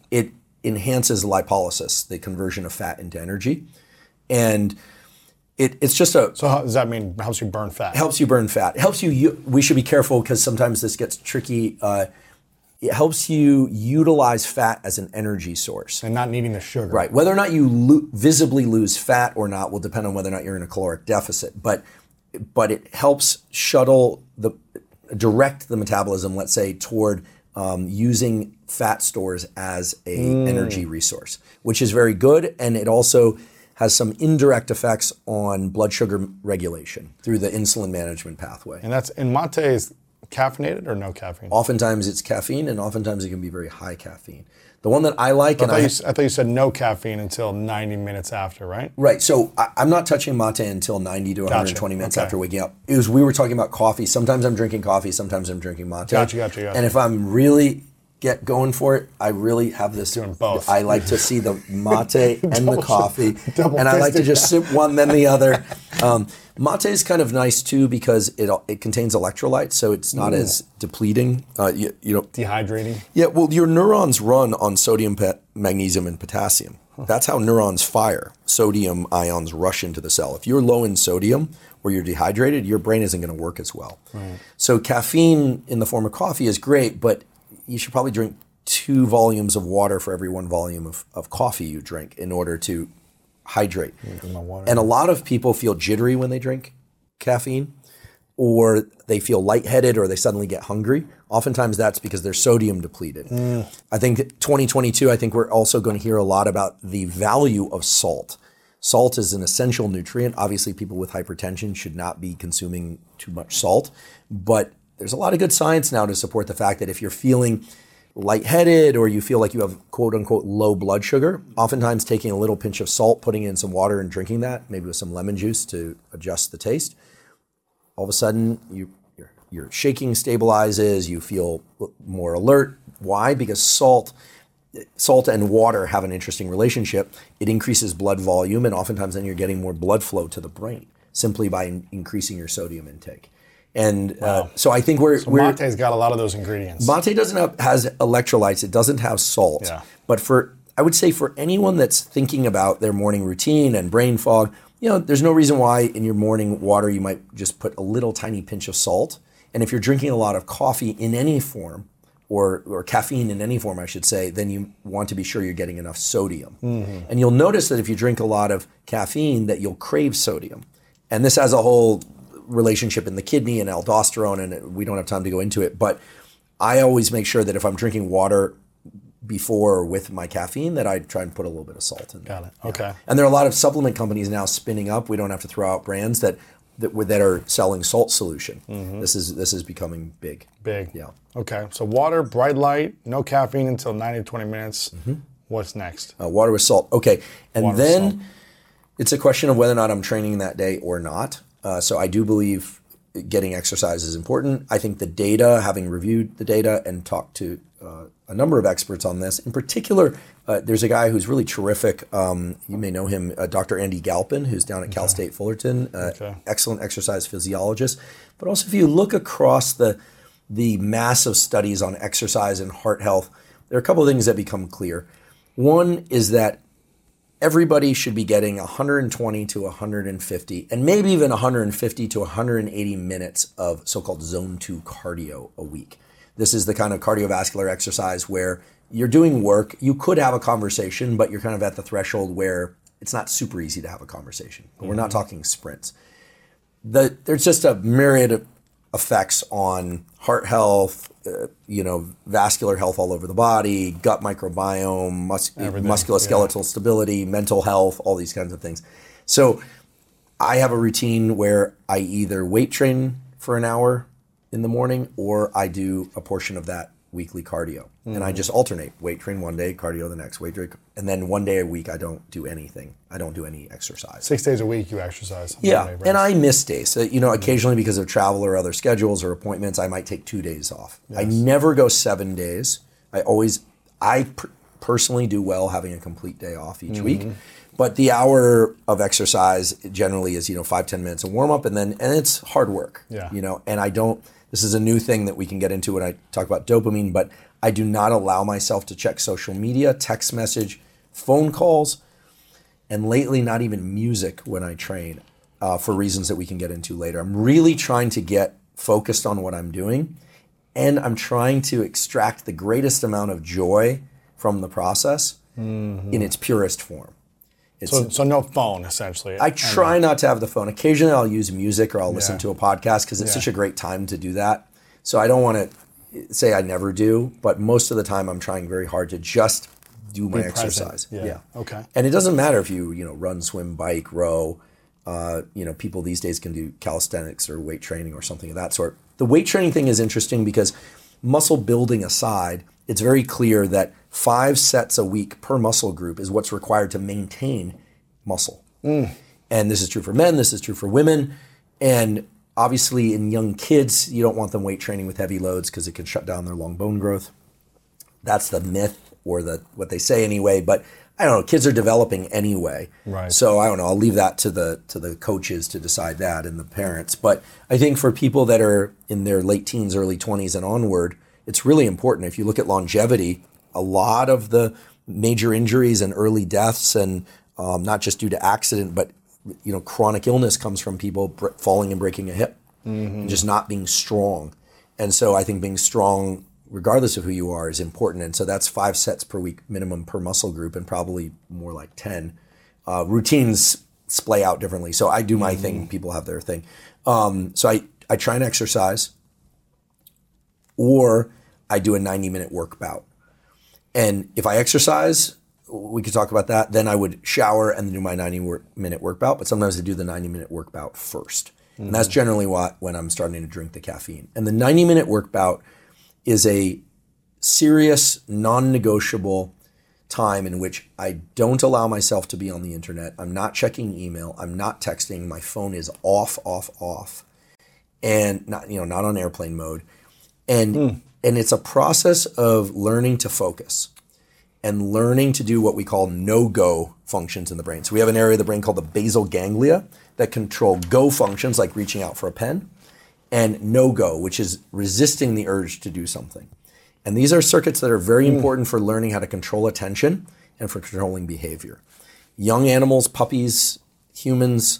It enhances lipolysis, the conversion of fat into energy, and it, it's just a So how, does that mean helps you burn fat? helps you burn fat. It helps you, you. We should be careful because sometimes this gets tricky. Uh, it helps you utilize fat as an energy source. and not needing the sugar. Right. Whether or not you lo- visibly lose fat or not will depend on whether or not you're in a caloric deficit. But but it helps shuttle the direct the metabolism, let's say, toward um, using fat stores as a energy resource, which is very good, and it also has some indirect effects on blood sugar regulation through the insulin management pathway. And that's and mate is caffeinated or no caffeine? Oftentimes it's caffeine, and oftentimes it can be very high caffeine. The one that I like, I and thought, I, you, I thought you said no caffeine until 90 minutes after, right? Right. So I, I'm not touching mate until 90 to 120 minutes Okay. after waking up. It was we were talking about coffee. Sometimes I'm drinking coffee. Sometimes I'm drinking mate. Gotcha, gotcha, gotcha. And if I'm really get going for it, I really have this. Doing both. I like to see the mate [laughs] and the coffee, and I like to just sip one then the other. Um, mate is kind of nice too because it it contains electrolytes, so it's not as depleting. Uh, you, you know, Dehydrating. yeah, well, your neurons run on sodium, pa- magnesium, and potassium. That's how neurons fire. Sodium ions rush into the cell. If you're low in sodium or you're dehydrated, your brain isn't going to work as well. So caffeine in the form of coffee is great, but you should probably drink two volumes of water for every one volume of, of coffee you drink in order to hydrate. And a lot of people feel jittery when they drink caffeine, or they feel lightheaded, or they suddenly get hungry. Oftentimes that's because they're sodium depleted. I think 2022, I think we're also going to hear a lot about the value of salt. Salt is an essential nutrient. Obviously, people with hypertension should not be consuming too much salt, but there's a lot of good science now to support the fact that if you're feeling lightheaded or you feel like you have quote unquote low blood sugar, oftentimes taking a little pinch of salt, putting in some water and drinking that, maybe with some lemon juice to adjust the taste, all of a sudden you your, your shaking stabilizes, you feel more alert. Why? Because salt salt and water have an interesting relationship. It increases blood volume, and oftentimes then you're getting more blood flow to the brain simply by in- increasing your sodium intake. And uh, so I think we're, we're Mate's got a lot of those ingredients. Mate doesn't have has electrolytes. It doesn't have salt. Yeah. But for I would say for anyone that's thinking about their morning routine and brain fog, you know, there's no reason why in your morning water you might just put a little tiny pinch of salt. And if you're drinking a lot of coffee in any form, or, or caffeine in any form, I should say, then you want to be sure you're getting enough sodium. And you'll notice that if you drink a lot of caffeine, that you'll crave sodium. And this has a whole relationship in the kidney and aldosterone, and we don't have time to go into it. But I always make sure that if I'm drinking water before or with my caffeine, that I try and put a little bit of salt in. Got it. Okay. And there are a lot of supplement companies now spinning up. We don't have to throw out brands that that, that are selling salt solution. This is this is becoming big. Big. Yeah. Okay. So water, bright light, no caffeine until 90 to 20 minutes. Mm-hmm. What's next? Uh, water with salt. Okay. And Water then it's a question of whether or not I'm training that day or not. Uh, so I do believe getting exercise is important. I think the data, having reviewed the data and talked to uh, a number of experts on this, in particular, uh, there's a guy who's really terrific. Um, you may know him, uh, Dr. Andy Galpin, who's down at Cal State Fullerton, uh, Okay. excellent exercise physiologist. But also, if you look across the the massive studies on exercise and heart health, there are a couple of things that become clear. One is that everybody should be getting 120 to 150 and maybe even 150 to 180 minutes of so-called zone 2 cardio a week. This is the kind of cardiovascular exercise where you're doing work you could have a conversation but you're kind of at the threshold where it's not super easy to have a conversation. But we're not mm-hmm. talking sprints. The, there's just a myriad of effects on heart health, uh, you know, vascular health all over the body, gut microbiome, mus- musculoskeletal stability, mental health, all these kinds of things. So I have a routine where I either weight train for an hour in the morning or I do a portion of that weekly cardio. And I mm-hmm. just alternate weight train one day, cardio the next, weight train. And then one day a week, I don't do anything. I don't do any exercise. Six days a week you exercise. Yeah, and I miss days. So, you know, mm-hmm. occasionally because of travel or other schedules or appointments, I might take two days off. I never go seven days. I always, I per- personally do well having a complete day off each mm-hmm. week. But the hour of exercise generally is, you know, five ten minutes of warm up, and then and it's hard work. Yeah. You know, and I don't. This is a new thing that we can get into when I talk about dopamine, but I do not allow myself to check social media, text message, phone calls and lately not even music when I train uh, for reasons that we can get into later. I'm really trying to get focused on what I'm doing and I'm trying to extract the greatest amount of joy from the process in its purest form. So, so no phone essentially. I try not to have the phone. Occasionally I'll use music or I'll listen Yeah. to a podcast because it's Yeah. such a great time to do that. So I don't want to say I never do, but most of the time I'm trying very hard to just do my present. exercise. Yeah. Okay. And it doesn't matter if you, you know, run, swim, bike, row. Uh, you know, people these days can do calisthenics or weight training or something of that sort. The weight training thing is interesting because muscle building aside, it's very clear that five sets a week per muscle group is what's required to maintain muscle. Mm. And this is true for men, this is true for women. And obviously, in young kids, you don't want them weight training with heavy loads because it can shut down their long bone growth. That's the myth or the what they say anyway. But I don't know. Kids are developing anyway. Right. So I don't know. I'll leave that to the to the coaches to decide that and the parents. But I think for people that are in their late teens, early twenties, and onward, it's really important. If you look at longevity, a lot of the major injuries and early deaths, and um, not just due to accident, but you know, chronic illness comes from people br- falling and breaking a hip, and just not being strong. And so I think being strong, regardless of who you are, is important. And so that's five sets per week minimum per muscle group, and probably more like ten. Uh, routines splay out differently. So I do my thing. People have their thing. Um, so I I try and exercise, or I do a ninety minute work bout. And if I exercise, we could talk about that. Then I would shower and do my 90 work, minute work bout. But sometimes I do the 90 minute work bout first. And that's mm-hmm. generally what, when I'm starting to drink the caffeine. And the 90 minute work bout is a serious, non negotiable time in which I don't allow myself to be on the internet. I'm not checking email. I'm not texting. My phone is off, off, off. And not, you know, not on airplane mode. And hmm. and it's a process of learning to focus and learning to do what we call no-go functions in the brain. So we have an area of the brain called the basal ganglia that control go functions like reaching out for a pen and no-go, which is resisting the urge to do something. And these are circuits that are very hmm. important for learning how to control attention and for controlling behavior. Young animals, puppies, humans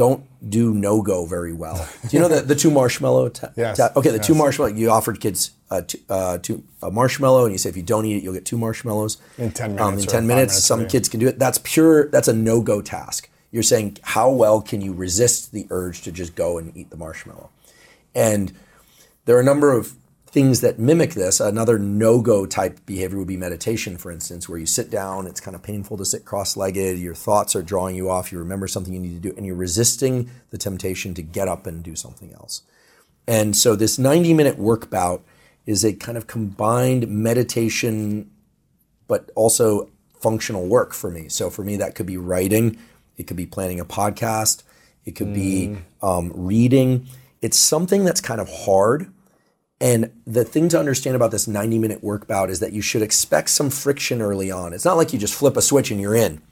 don't do no go very well. Do you know the, the two marshmallow? Ta- [laughs] Yes, ta- okay, the two marshmallow. You offered kids uh, two, uh, two, a marshmallow, and you say if you don't eat it, you'll get two marshmallows In 10 Um, minutes in or ten minutes, minutes, some kids can do it. That's pure. That's a no go task. You're saying how well can you resist the urge to just go and eat the marshmallow? And there are a number of things that mimic this. Another no go type behavior would be meditation, for instance, where you sit down, it's kind of painful to sit cross legged, your thoughts are drawing you off, you remember something you need to do, and you're resisting the temptation to get up and do something else. And so this 90 minute work bout is a kind of combined meditation, but also functional work for me. So for me, that could be writing, it could be planning a podcast, it could be um, reading. It's something that's kind of hard. And the thing to understand about this 90 minute work bout is that you should expect some friction early on. It's not like you just flip a switch and you're in.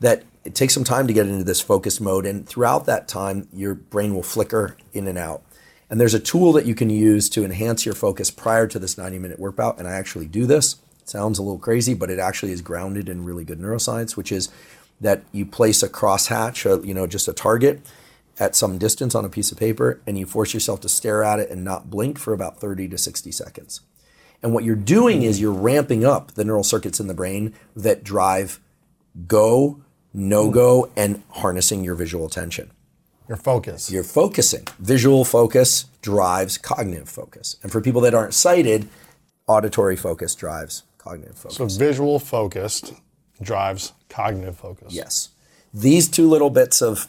That it takes some time to get into this focus mode. And throughout that time, your brain will flicker in and out. And there's a tool that you can use to enhance your focus prior to this 90 minute work bout. And I actually do this. It sounds a little crazy, but it actually is grounded in really good neuroscience, which is that you place a crosshatch, uh, you know, just a target at some distance on a piece of paper and you force yourself to stare at it and not blink for about 30 to 60 seconds. And what you're doing is you're ramping up the neural circuits in the brain that drive go, no mm. go, and harnessing your visual attention. Your focus. You're focusing. Visual focus drives cognitive focus. And for people that aren't sighted, auditory focus drives cognitive focus. so visual focused drives cognitive focus. Yes. These two little bits of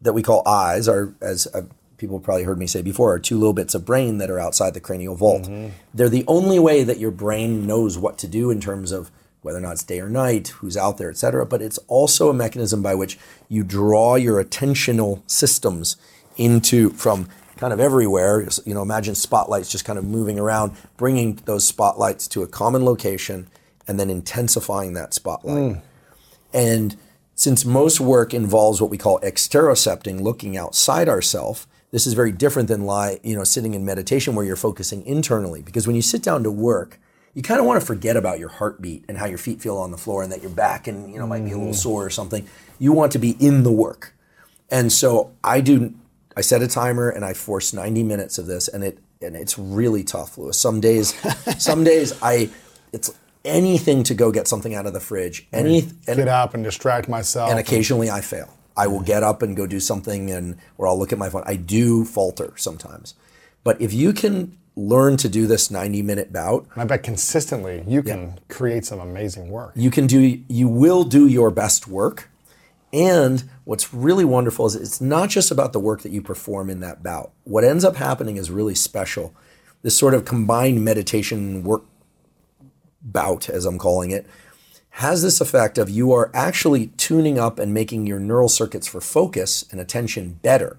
that we call eyes are, as uh, people probably heard me say before, are two little bits of brain that are outside the cranial vault. They're the only way that your brain knows what to do in terms of whether or not it's day or night, who's out there, et cetera. But it's also a mechanism by which you draw your attentional systems into from kind of everywhere. You know, imagine spotlights just kind of moving around, bringing those spotlights to a common location, and then intensifying that spotlight. And since most work involves what we call exterocepting, looking outside ourself, this is very different than lie, you know, sitting in meditation where you're focusing internally. Because when you sit down to work, you kind of want to forget about your heartbeat and how your feet feel on the floor and that your back and you know might be a little mm. sore or something. You want to be in the work. And so I do I set a timer and I force 90 minutes of this and it and it's really tough, Lewis. Some days [laughs] some days I it's anything to go get something out of the fridge. Any and, Get up and distract myself. and occasionally I fail. I will get up and go do something and or I'll look at my phone. I do falter sometimes. But if you can learn to do this 90 minute bout, And I bet consistently you can create some amazing work. you can do you will do your best work. And what's really wonderful is it's not just about the work that you perform in that bout. What ends up happening is really special. This sort of combined meditation work bout, as I'm calling it, has this effect of you are actually tuning up and making your neural circuits for focus and attention better.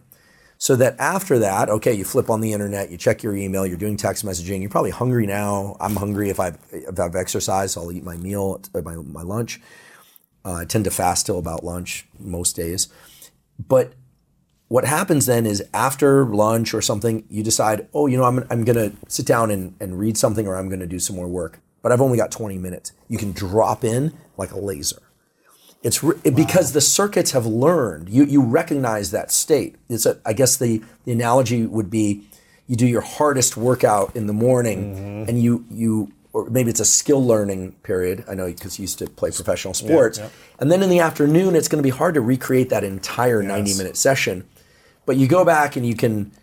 So that after that, okay, you flip on the internet, you check your email, you're doing text messaging, you're probably hungry now. I'm hungry if I've, if I've exercised, I'll eat my meal, uh, my, my lunch. Uh, I tend to fast till about lunch most days. But what happens then is after lunch or something, you decide, oh, you know, I'm, I'm going to sit down and, and read something or I'm going to do some more work. But I've only got 20 minutes. You can drop in like a laser. It's re- because the circuits have learned. You you recognize that state. It's a, I guess the the analogy would be you do your hardest workout in the morning mm-hmm. and you you or maybe it's a skill learning period. I know because you used to play professional sports. yeah. And then in the afternoon it's going to be hard to recreate that entire 90 Yes. minute session. But you go back and you can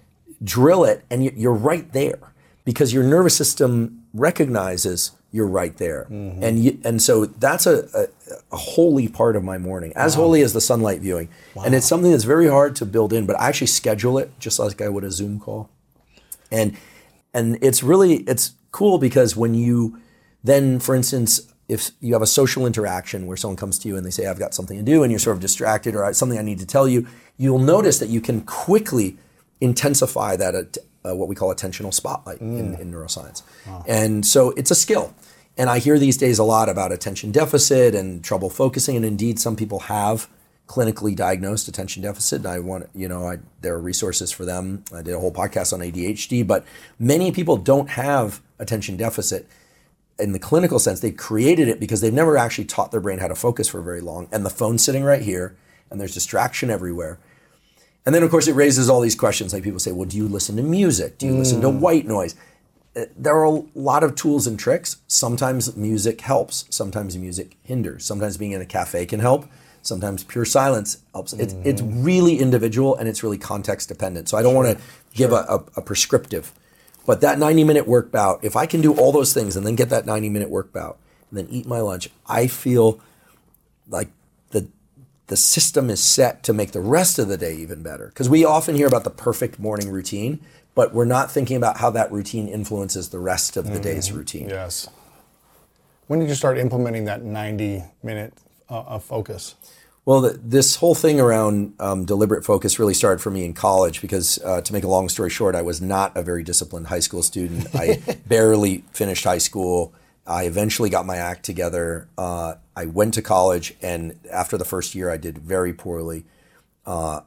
drill it and you- you're right there because your nervous system recognizes you're right there. Mm-hmm. And you, and so that's a, a, a holy part of my morning, as holy as the sunlight viewing. And it's something that's very hard to build in, but I actually schedule it just like I would a Zoom call. And and it's really it's cool because when you then for instance if you have a social interaction where someone comes to you and they say I've got something to do and you're sort of distracted or something I need to tell you you'll notice that you can quickly intensify that at- uh, what we call attentional spotlight in, in neuroscience. And so it's a skill. And I hear these days a lot about attention deficit and trouble focusing. And indeed some people have clinically diagnosed attention deficit. And I want you know I, there are resources for them. I did a whole podcast on ADHD but many people don't have attention deficit in the clinical sense. They created it because they've never actually taught their brain how to focus for very long. And the phone's sitting right here and there's distraction everywhere and then of course it raises all these questions. Like people say well do you listen to music? Do you listen to white noise? Uh, there are a lot of tools and tricks. Sometimes music helps. Sometimes music hinders. Sometimes being in a cafe can help. Sometimes pure silence helps. It's, it's really individual and it's really context dependent. So i don't want to give a, a, a prescriptive. But that 90 minute work bout if i can do all those things and then get that 90 minute work bout and then eat my lunch i feel like the the system is set to make the rest of the day even better. Because we often hear about the perfect morning routine, but we're not thinking about how that routine influences the rest of the day's routine. Yes. When did you start implementing that 90 minute uh, of focus? Well, th this whole thing around um, deliberate focus really started for me in college because, uh, to make a long story short, I was not a very disciplined high school student. I [laughs] barely finished high school. I eventually got my act together. Uh, I went to college, and after the first year, I did very poorly. Uh,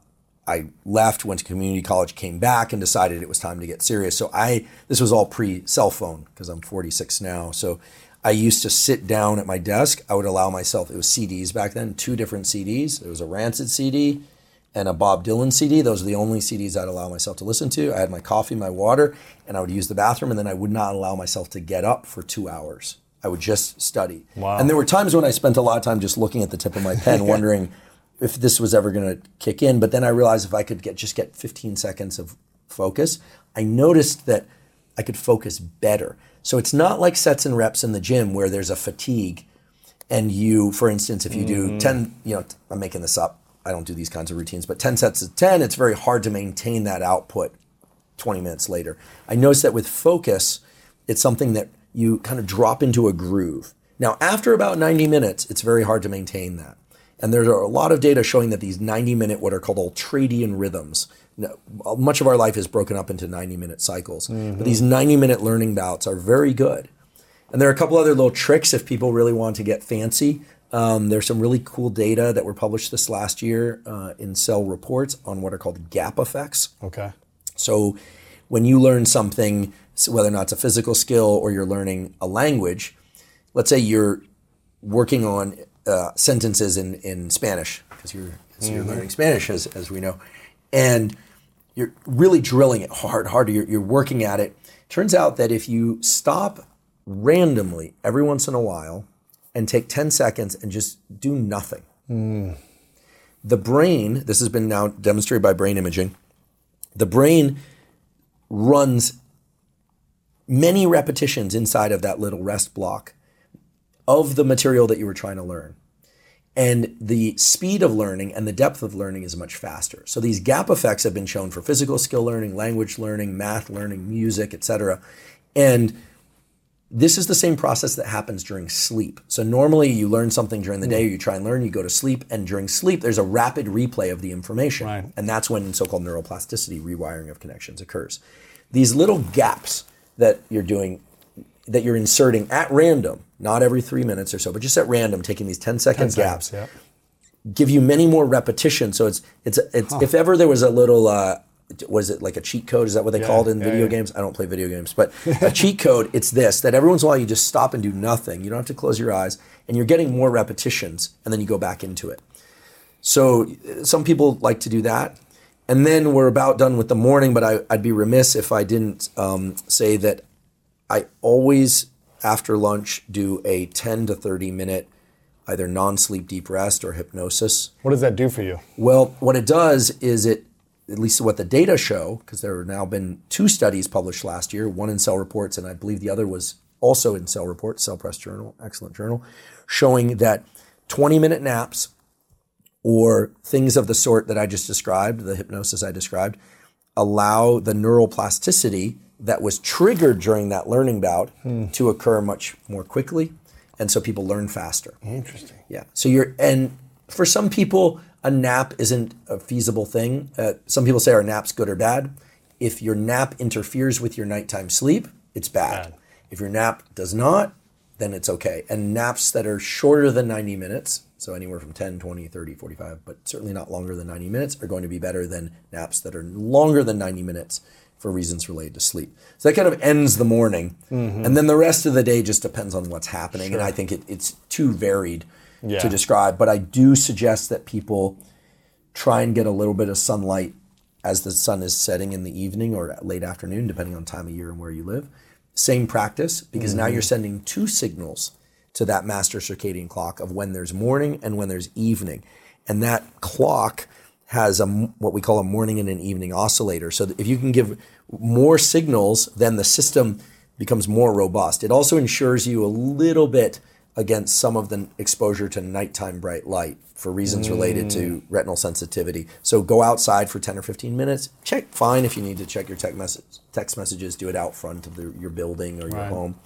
I left, went to community college, came back, and decided it was time to get serious. So I, this was all pre cell phone because I'm 46 now. So I used to sit down at my desk. I would allow myself. It was CDs back then, two different CDs. It was a Rancid CD and a Bob Dylan CD. Those are the only CDs I'd allow myself to listen to. I had my coffee, my water, and I would use the bathroom, and then I would not allow myself to get up for two hours. I would just study. Wow. And there were times when I spent a lot of time just looking at the tip of my pen, [laughs] wondering if this was ever going to kick in. But then I realized if I could get just get 15 seconds of focus, I noticed that I could focus better. So it's not like sets and reps in the gym where there's a fatigue and you, for instance, if you do mm-hmm. 10, you know, I'm making this up. I don't do these kinds of routines, but 10 sets of 10, it's very hard to maintain that output 20 minutes later. I noticed that with focus, it's something that you kind of drop into a groove. Now, after about 90 minutes, it's very hard to maintain that. And there are a lot of data showing that these 90 minute, what are called ultradian rhythms, uh, much of our life is broken up into 90 minute cycles. Mm-hmm. But these 90 minute learning bouts are very good. And there are a couple other little tricks if people really want to get fancy. Um, there's some really cool data that were published this last year uh, in Cell Reports on what are called gap effects. Okay. So when you learn something, so whether or not it's a physical skill or you're learning a language, let's say you're working on uh, sentences in, in Spanish, because you're, you're learning Spanish, as, as we know, and you're really drilling it hard, harder. you're, you're working at it. Turns out that if you stop randomly every once in a while and take 10 seconds and just do nothing, the brain, this has been now demonstrated by brain imaging, the brain runs many repetitions inside of that little rest block of the material that you were trying to learn. And the speed of learning and the depth of learning is much faster. So these gap effects have been shown for physical skill learning, language learning, math learning, music, etc. And this is the same process that happens during sleep. So normally you learn something during the day, you try and learn, you go to sleep, and during sleep there's a rapid replay of the information. Right. And that's when so-called neuroplasticity, rewiring of connections occurs. These little gaps that you're doing that you're inserting at random, not every 3 minutes or so, but just at random taking these ten 10 second gaps Yeah. give you many more repetitions. So it's it's it's if ever there was a little uh, was it like a cheat code? Is that what they Yeah, called in yeah, video yeah. games? I don't play video games, but [laughs] a cheat code, it's this that every once in a while you just stop and do nothing. You don't have to close your eyes, and you're getting more repetitions, and then you go back into it. So some people like to do that. And then we're about done with the morning, but I, I'd be remiss if I didn't um, say that I always, after lunch, do a 10 to 30 minute either non sleep deep rest or hypnosis. What does that do for you? Well, what it does is it, at least what the data show, because there have now been two studies published last year, one in Cell Reports, and I believe the other was also in Cell Reports, Cell Press Journal, excellent journal, showing that 20 minute naps or things of the sort that I just described, the hypnosis I described, allow the neuroplasticity that was triggered during that learning bout hmm. to occur much more quickly. And so people learn faster. Interesting. Yeah. So you're, and for some people, a nap isn't a feasible thing. Uh, some people say, are naps good or bad? If your nap interferes with your nighttime sleep, it's bad. Bad. If your nap does not, then it's okay. And naps that are shorter than 90 minutes, so anywhere from 10, 20, 30, 45, but certainly not longer than 90 minutes, are going to be better than naps that are longer than 90 minutes for reasons related to sleep. So that kind of ends the morning. And then the rest of the day just depends on what's happening. And I think it, it's too varied Yeah. to describe. But I do suggest that people try and get a little bit of sunlight as the sun is setting in the evening or late afternoon, depending on time of year and where you live. Same practice because now mm-hmm. you're sending two signals to that master circadian clock of when there's morning and when there's evening. And that clock has a what we call a morning and an evening oscillator. So if you can give more signals, then the system becomes more robust. It also ensures you a little bit against some of the exposure to nighttime bright light for reasons related to mm. retinal sensitivity. So go outside for 10 or 15 minutes. Check fine if you need to check your text message, text messages, do it out front of the, your building or your Right. home.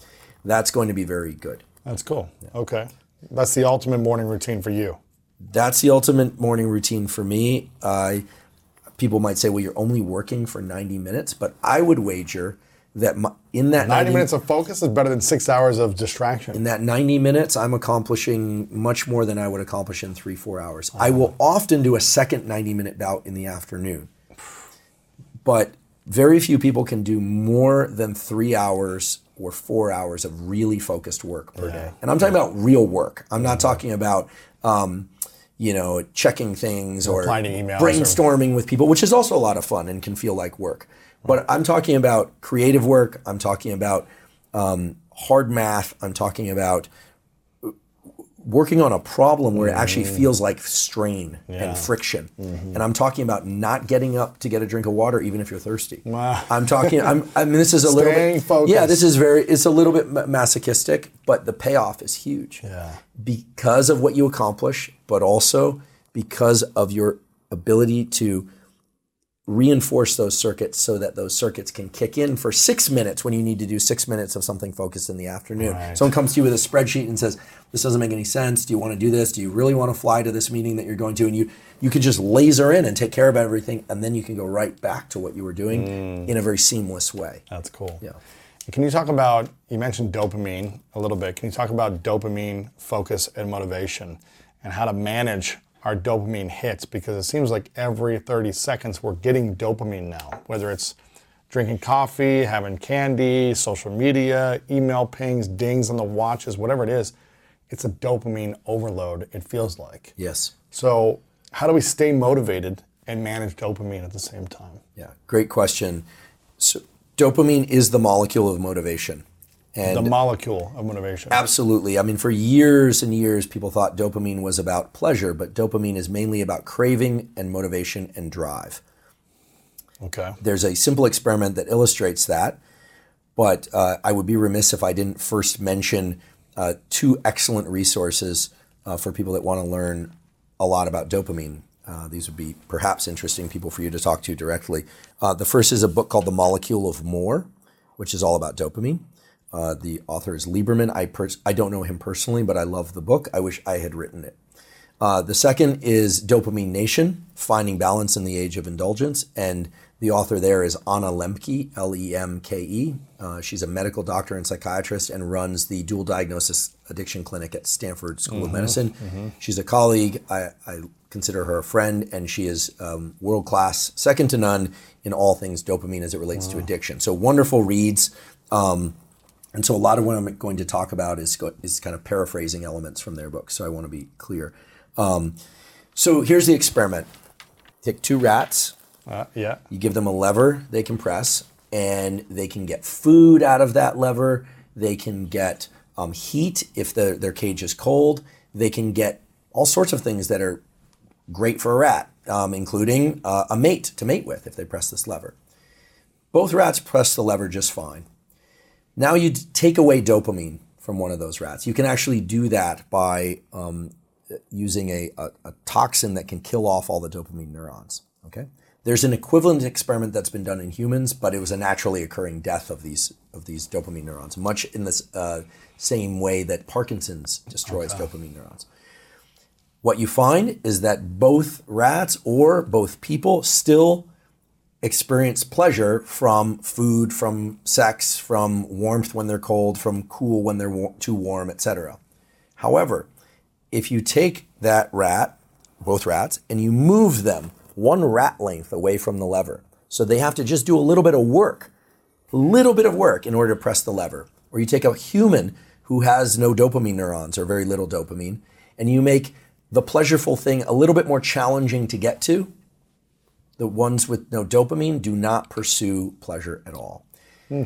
That's going to be very good. That's cool. Okay. That's the ultimate morning routine for you. That's the ultimate morning routine for me. I people might say, well, you're only working for 90 minutes, but I would wager that my, in that 90 minutes of focus is better than six hours of distraction. in that 90 minutes, I'm accomplishing much more than I would accomplish in three, four hours. I will often do a second 90 minute bout in the afternoon, but very few people can do more than three hours or four hours of really focused work per day. And I'm talking about real work. I'm not talking about, um, you know, checking things or emails or- brainstorming with people, which is also a lot of fun and can feel like work. But I'm talking about creative work. I'm talking about um, hard math. I'm talking about working on a problem where it actually feels like strain Mm. Yeah. Mm-hmm. and friction. And I'm talking about not getting up to get a drink of water even if you're thirsty. Wow. I'm talking I'm [laughs] I mean this is a little bit focused. Yeah, this is very it's a little bit masochistic, but the payoff is huge. Yeah. Because of what you accomplish, but also because of your ability to reinforce those circuits so that those circuits can kick in for six minutes when you need to do six minutes of something focused in the afternoon. Right. Someone comes to you with a spreadsheet and says, This doesn't make any sense. Do you want to do this? Do you really want to fly to this meeting that you're going to? And you you can just laser in and take care of everything, and then you can go right back to what you were doing mm. in a very seamless way. That's cool. Yeah. Can you talk about, you mentioned dopamine a little bit. Can you talk about dopamine, focus, and motivation and how to manage our dopamine hits? Because it seems like every 30 seconds we're getting dopamine now, whether it's drinking coffee, having candy, social media, email pings, dings on the watches, whatever it is. It's a dopamine overload, it feels like. Yes. So, how do we stay motivated and manage dopamine at the same time? Yeah. Great question. So dopamine is the molecule of motivation. And The molecule of motivation. Absolutely. I mean, for years and years, people thought dopamine was about pleasure, but dopamine is mainly about craving and motivation and drive. Okay. There's a simple experiment that illustrates that, but uh, I would be remiss if I didn't first mention uh, two excellent resources uh, for people that want to learn a lot about dopamine. Uh, these would be perhaps interesting people for you to talk to directly. Uh, the first is a book called The Molecule of More, which is all about dopamine. Uh, the author is Lieberman. I, pers- I don't know him personally, but I love the book. I wish I had written it. Uh, the second is Dopamine Nation, Finding Balance in the Age of Indulgence. And the author there is Anna Lembke, L E M K E. Uh, she's a medical doctor and psychiatrist and runs the dual diagnosis addiction clinic at Stanford School of Medicine. She's a colleague. I, I consider her a friend, and she is um, world class, second to none in all things dopamine as it relates to addiction. So wonderful reads. Um, and so a lot of what I'm going to talk about is go, is kind of paraphrasing elements from their book. So I want to be clear. Um, so here's the experiment: take two rats, Uh, yeah. you give them a lever they can press, and they can get food out of that lever. They can get um, heat if the, their cage is cold. They can get all sorts of things that are great for a rat, um, including uh, a mate to mate with if they press this lever. Both rats press the lever just fine. Now you take away dopamine from one of those rats. You can actually do that by um, using a, a, a toxin that can kill off all the dopamine neurons. Okay, there's an equivalent experiment that's been done in humans, but it was a naturally occurring death of these of these dopamine neurons, much in the uh, same way that Parkinson's destroys dopamine neurons. What you find is that both rats or both people still experience pleasure from food, from sex, from warmth when they're cold, from cool when they're wa- too warm, etc. However, if you take that rat, both rats, and you move them one rat length away from the lever, so they have to just do a little bit of work, a little bit of work in order to press the lever. Or you take a human who has no dopamine neurons or very little dopamine, and you make the pleasureful thing a little bit more challenging to get to, the ones with no dopamine do not pursue pleasure at all. Hmm.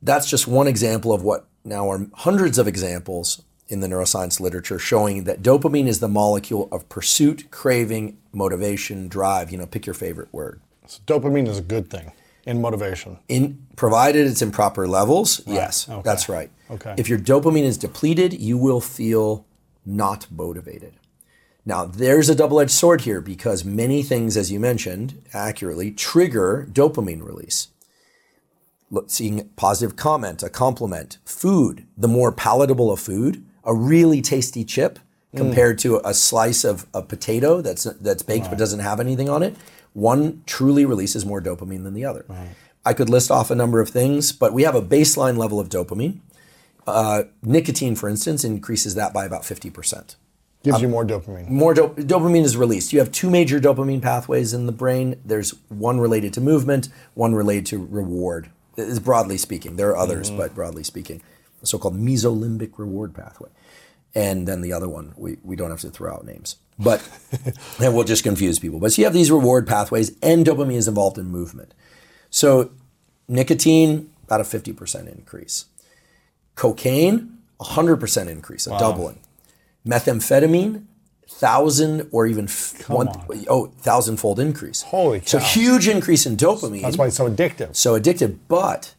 That's just one example of what now are hundreds of examples in the neuroscience literature showing that dopamine is the molecule of pursuit, craving, motivation, drive. You know, pick your favorite word. So dopamine is a good thing in motivation. In provided it's in proper levels, yes, okay. that's right. Okay. If your dopamine is depleted, you will feel not motivated. Now, there's a double-edged sword here because many things, as you mentioned accurately, trigger dopamine release. Look, seeing positive comment, a compliment, food, the more palatable a food, a really tasty chip compared to a slice of a potato that's that's baked but doesn't have anything on it, one truly releases more dopamine than the other. I could list off a number of things, but we have a baseline level of dopamine. Uh, nicotine, for instance, increases that by about 50%. Gives uh, you more dopamine. More dop- dopamine is released. You have two major dopamine pathways in the brain. There's one related to movement, one related to reward. Is broadly speaking. There are others, mm-hmm. but broadly speaking, the so-called mesolimbic reward pathway. And then the other one, we, we don't have to throw out names, but [laughs] that will just confuse people. But so you have these reward pathways, and dopamine is involved in movement. So nicotine, about a 50% increase. Cocaine, 100% increase, a doubling. Methamphetamine, thousand or even f- one, on. oh, thousandfold increase. Holy cow! So huge increase in dopamine. That's why it's so addictive. so addictive. But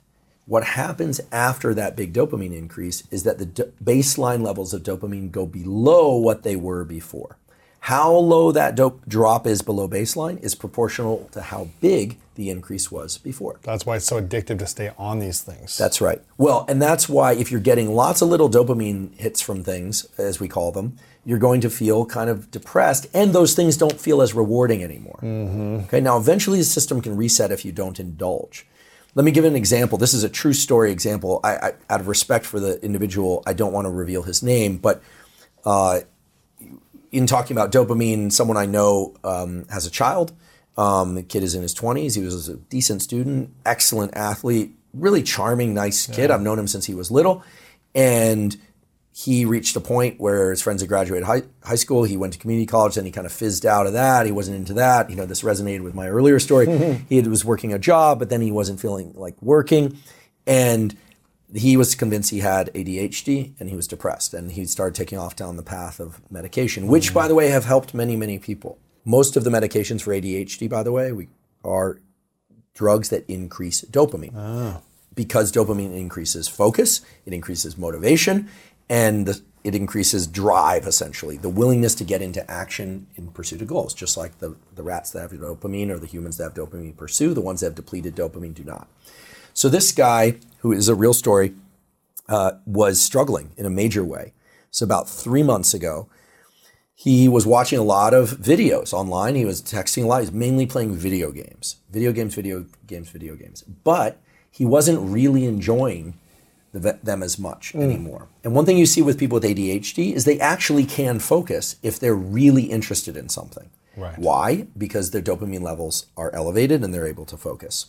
what happens after that big dopamine increase is that the do- baseline levels of dopamine go below what they were before. How low that dope drop is below baseline is proportional to how big the increase was before. That's why it's so addictive to stay on these things. That's right. Well, and that's why if you're getting lots of little dopamine hits from things, as we call them, you're going to feel kind of depressed, and those things don't feel as rewarding anymore. Okay, now eventually the system can reset if you don't indulge. Let me give an example. This is a true story example. I, I out of respect for the individual, I don't want to reveal his name, but uh, in talking about dopamine, someone I know um, has a child. Um, the kid is in his 20s. He was a decent student, excellent athlete, really charming, nice kid. I've known him since he was little. And he reached a point where his friends had graduated high, high school. He went to community college, then he kind of fizzed out of that. He wasn't into that. You know, this resonated with my earlier story. [laughs] he was working a job, but then he wasn't feeling like working. And he was convinced he had ADHD and he was depressed. And he started taking off down the path of medication, which, mm. by the way, have helped many, many people. Most of the medications for ADHD, by the way, we, are drugs that increase dopamine. Ah. Because dopamine increases focus, it increases motivation, and the, it increases drive, essentially, the willingness to get into action in pursuit of goals. Just like the, the rats that have dopamine or the humans that have dopamine pursue, the ones that have depleted dopamine do not. So this guy, who is a real story, uh, was struggling in a major way. So about three months ago, he was watching a lot of videos online. He was texting a lot. He was mainly playing video games, video games, video games, video games. But he wasn't really enjoying the, them as much anymore. And one thing you see with people with ADHD is they actually can focus if they're really interested in something. Right. Why? Because their dopamine levels are elevated and they're able to focus.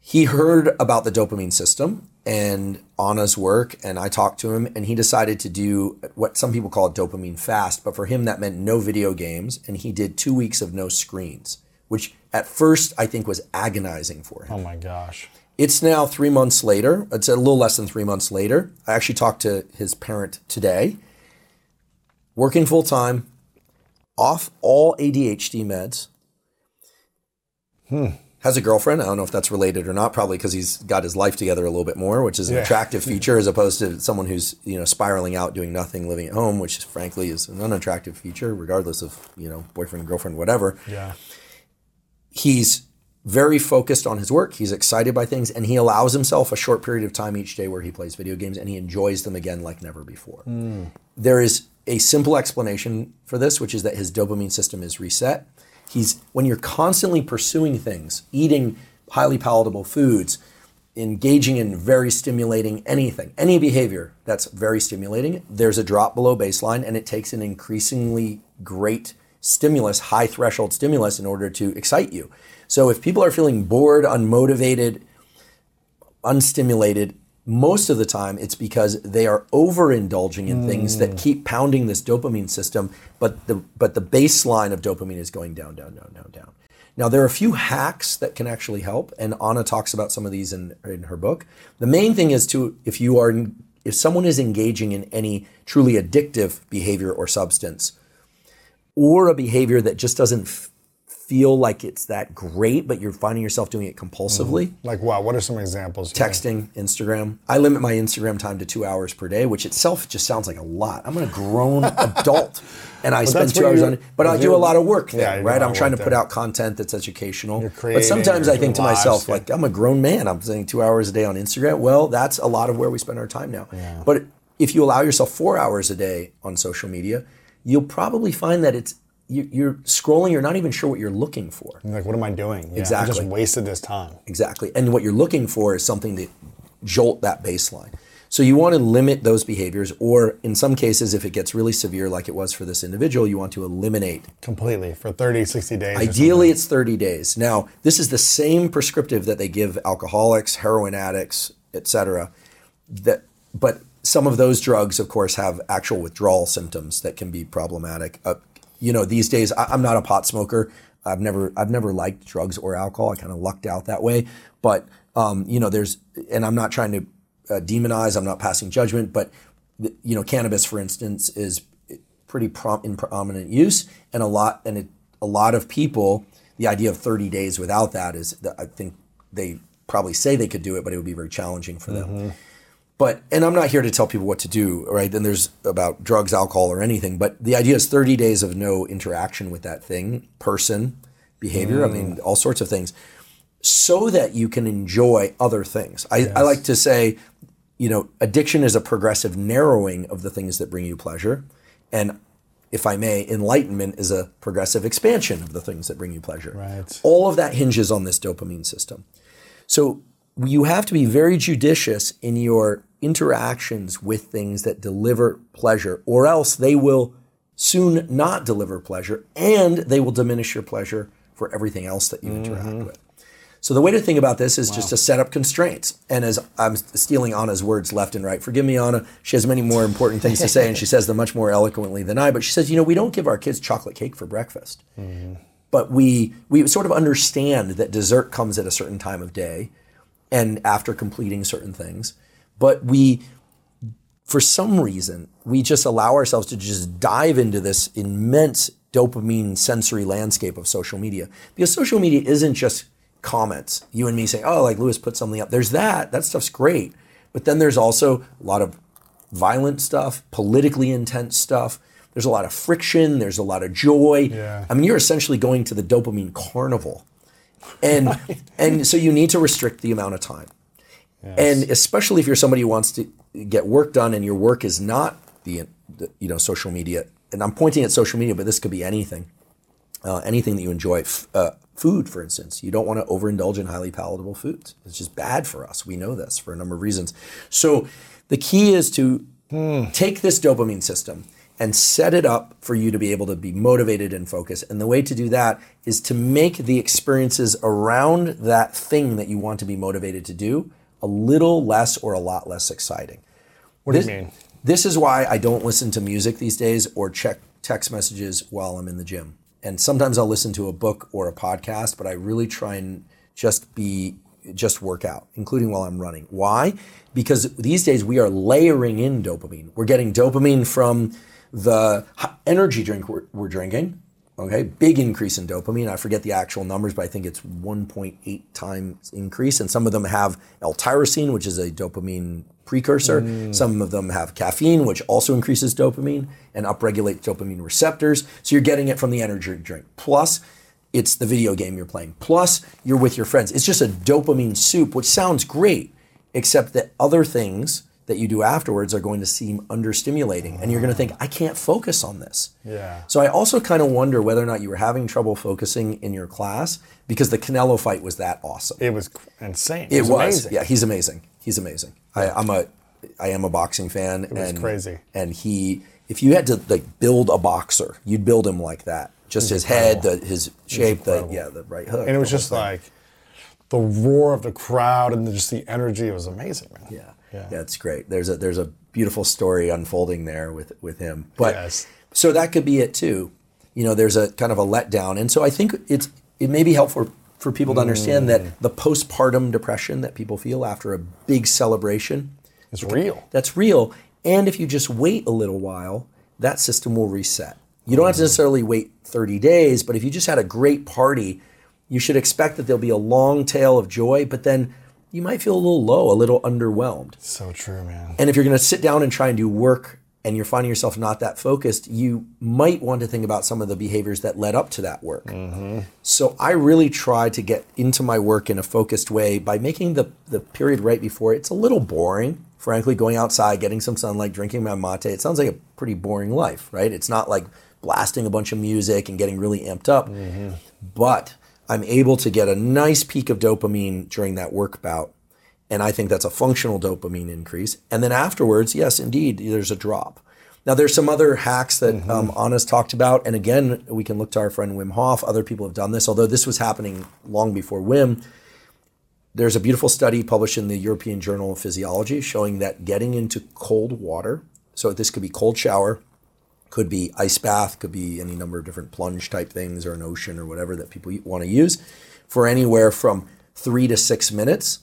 He heard about the dopamine system and Anna's work, and I talked to him, and he decided to do what some people call a dopamine fast, but for him that meant no video games, and he did two weeks of no screens, which at first I think was agonizing for him. Oh my gosh. It's now three months later. It's a little less than three months later. I actually talked to his parent today. Working full time, off all ADHD meds. Hmm. Has a girlfriend. I don't know if that's related or not. Probably because he's got his life together a little bit more, which is an Yeah. attractive feature as opposed to someone who's you know spiraling out, doing nothing, living at home, which frankly is an unattractive feature, regardless of you know boyfriend, girlfriend, whatever Yeah. he's very focused on his work. He's excited by things, and he allows himself a short period of time each day where he plays video games and he enjoys them again like never before. Hmm. There is a simple explanation for this, which is that his dopamine system is reset. He's when you're constantly pursuing things, eating highly palatable foods, engaging in very stimulating anything, any behavior that's very stimulating, there's a drop below baseline and it takes an increasingly great stimulus, high threshold stimulus in order to excite you. So if people are feeling bored, unmotivated, unstimulated, most of the time it's because they are overindulging in things that mm. keep pounding this dopamine system, but the but the baseline of dopamine is going down, down, down, down, down. Now there are a few hacks that can actually help, and Anna talks about some of these in, in her book. The main thing is to if you are if someone is engaging in any truly addictive behavior or substance, or a behavior that just doesn't feel like it's that great, but you're finding yourself doing it compulsively. Mm-hmm. Like wow, what are some examples? Texting, Instagram. I limit my Instagram time to two hours per day, which itself just sounds like a lot. I'm a grown [laughs] adult, and I spend two hours on it. But I do a lot of work there, a right? I'm trying to put there. out content that's educational. You're but sometimes I think to doing myself, yeah. like I'm a grown man. I'm spending two hours a day on Instagram. Well, that's a lot of where we spend our time now. But if you allow yourself four hours a day on social media, you'll probably find that it's you- you're scrolling. You're not even sure what you're looking for. You're like, what am I doing? Yeah, I Exactly. just wasted this time. Exactly. And what you're looking for is something to jolt that baseline. So you want to limit those behaviors, or in some cases, if it gets really severe, like it was for this individual, you want to eliminate. Completely for 30, 60 days. Ideally, it's 30 days. Now, this is the same prescriptive that they give alcoholics, heroin addicts, etc. That, but some of those drugs, of course, have actual withdrawal symptoms that can be problematic. Uh, you know, these days, I, I'm not a pot smoker. I've never, I've never liked drugs or alcohol. I kind of lucked out that way. But um, you know, there's, and I'm not trying to uh, demonize. I'm not passing judgment. But you know, cannabis, for instance, is pretty prom- in prominent use, and a lot, and it, a lot of people. The idea of 30 days without that is, I think they probably say they could do it, but it would be very challenging for them. But and I'm not here to tell people what to do, right? And there's about drugs, alcohol, or anything. But the idea is 30 days of no interaction with that thing, person, behavior. I mean, mm. all sorts of things, so that you can enjoy other things. I, I like to say, you know, addiction is a progressive narrowing of the things that bring you pleasure, and if I may, enlightenment is a progressive expansion of the things that bring you pleasure. Right. All of that hinges on this dopamine system. So you have to be very judicious in your interactions with things that deliver pleasure, or else they will soon not deliver pleasure and they will diminish your pleasure for everything else that you interact mm-hmm. with. So the way to think about this is just to set up constraints. And as I'm stealing Anna's words left and right, forgive me, Anna. She has many more important things to say, and she says them much more eloquently than I. But she says, you know, we don't give our kids chocolate cake for breakfast mm-hmm. but we we sort of understand that dessert comes at a certain time of day and after completing certain things but we for some reason we just allow ourselves to just dive into this immense dopamine sensory landscape of social media. Because social media isn't just comments. You and me saying oh like lewis put something up. There's that. That stuff's great. But then there's also a lot of violent stuff politically intense stuff. There's a lot of friction. There's a lot of joy. Yeah. i mean you're essentially going to the dopamine carnival. And and so you need to restrict the amount of time and especially if you're somebody who wants to get work done and your work is not the, the you know social media and i'm pointing at social media but this could be anything uh, anything that you enjoy. F- uh, food, for instance, you don't want to overindulge in highly palatable foods. It's just bad for us. We know this for a number of reasons. So the key is to take this dopamine system and set it up for you to be able to be motivated and focused. And the way to do that is to make the experiences around that thing that you want to be motivated to do a little less or a lot less exciting. What This- do you mean? This is why I don't listen to music these days or check text messages while I'm in the gym. And sometimes I'll listen to a book or a podcast, but I really try and just be just work out, including while I'm running. Why? Because these days we are layering in dopamine. We're getting dopamine from the energy drink we're, we're drinking. Okay, big increase in dopamine. I forget the actual numbers, but I think it's 1.8 times increase. And some of them have L-tyrosine, which is a dopamine precursor. Mm. Some of them have caffeine, which also increases dopamine and upregulates dopamine receptors. So you're getting it from the energy drink. Plus, it's the video game you're playing. Plus, you're with your friends. It's just a dopamine soup, which sounds great, except that other things that you do afterwards are going to seem understimulating. And you're going to think, I can't focus on this. Yeah. So I also kind of wonder whether or not you were having trouble focusing in your class because the Canelo fight was that awesome. It was insane. It was. amazing. Yeah, he's amazing. He's amazing. I, I'm a, I am a boxing fan. It was and, crazy. And he, if you had to like build a boxer, you'd build him like that. Just his head, the, his shape, the yeah, the right hook. And it was just thing. like the roar of the crowd and just the energy. It was amazing, man. yeah, Yeah. yeah, it's great. There's a there's a beautiful story unfolding there with with him. But Yes. so that could be it too. You know, there's a kind of a letdown, and so I think it's it may be helpful for people to understand Mm. that the postpartum depression that people feel after a big celebration is real. that's real. And if you just wait a little while, that system will reset. You don't have to necessarily wait 30 days, but if you just had a great party, you should expect that there'll be a long tail of joy, but then you might feel a little low, a little underwhelmed. So true, man. And if you're going to sit down and try and do work and you're finding yourself not that focused, you might want to think about some of the behaviors that led up to that work. Mm-hmm. So I really try to get into my work in a focused way by making the, the period right before it's a little boring. Frankly, going outside, getting some sunlight, drinking my mate, it sounds like a pretty boring life, right? It's not like blasting a bunch of music and getting really amped up. Mm-hmm. But I'm able to get a nice peak of dopamine during that work bout. And I think that's a functional dopamine increase. And then afterwards, yes, indeed, there's a drop. Now, there's some other hacks that um, Anna's talked about. And again, we can look to our friend Wim Hof. Other people have done this, although this was happening long before Wim. There's a beautiful study published in the European Journal of Physiology showing that getting into cold water, so this could be cold shower, could be ice bath, could be any number of different plunge type things or an ocean or whatever that people want to use, for anywhere from three to six minutes,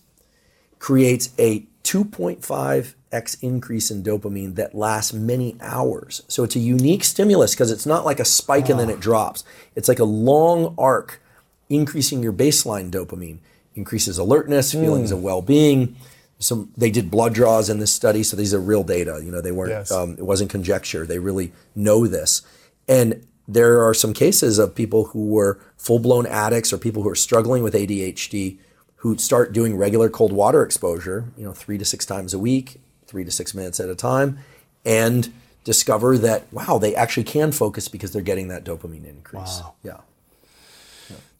creates a 2.5x increase in dopamine that lasts many hours. So it's a unique stimulus because it's not like a spike and then it ah. drops. It's like a long arc increasing your baseline dopamine, increases alertness, feelings hmm. of well-being. Some they did blood draws in this study, so these are real data. You know, they weren't. Yes. Um, it wasn't conjecture. They really know this, and there are some cases of people who were full-blown addicts or people who are struggling with ADHD who start doing regular cold water exposure. You know, three to six times a week, three to six minutes at a time, and discover that wow, they actually can focus because they're getting that dopamine increase. Wow. Yeah.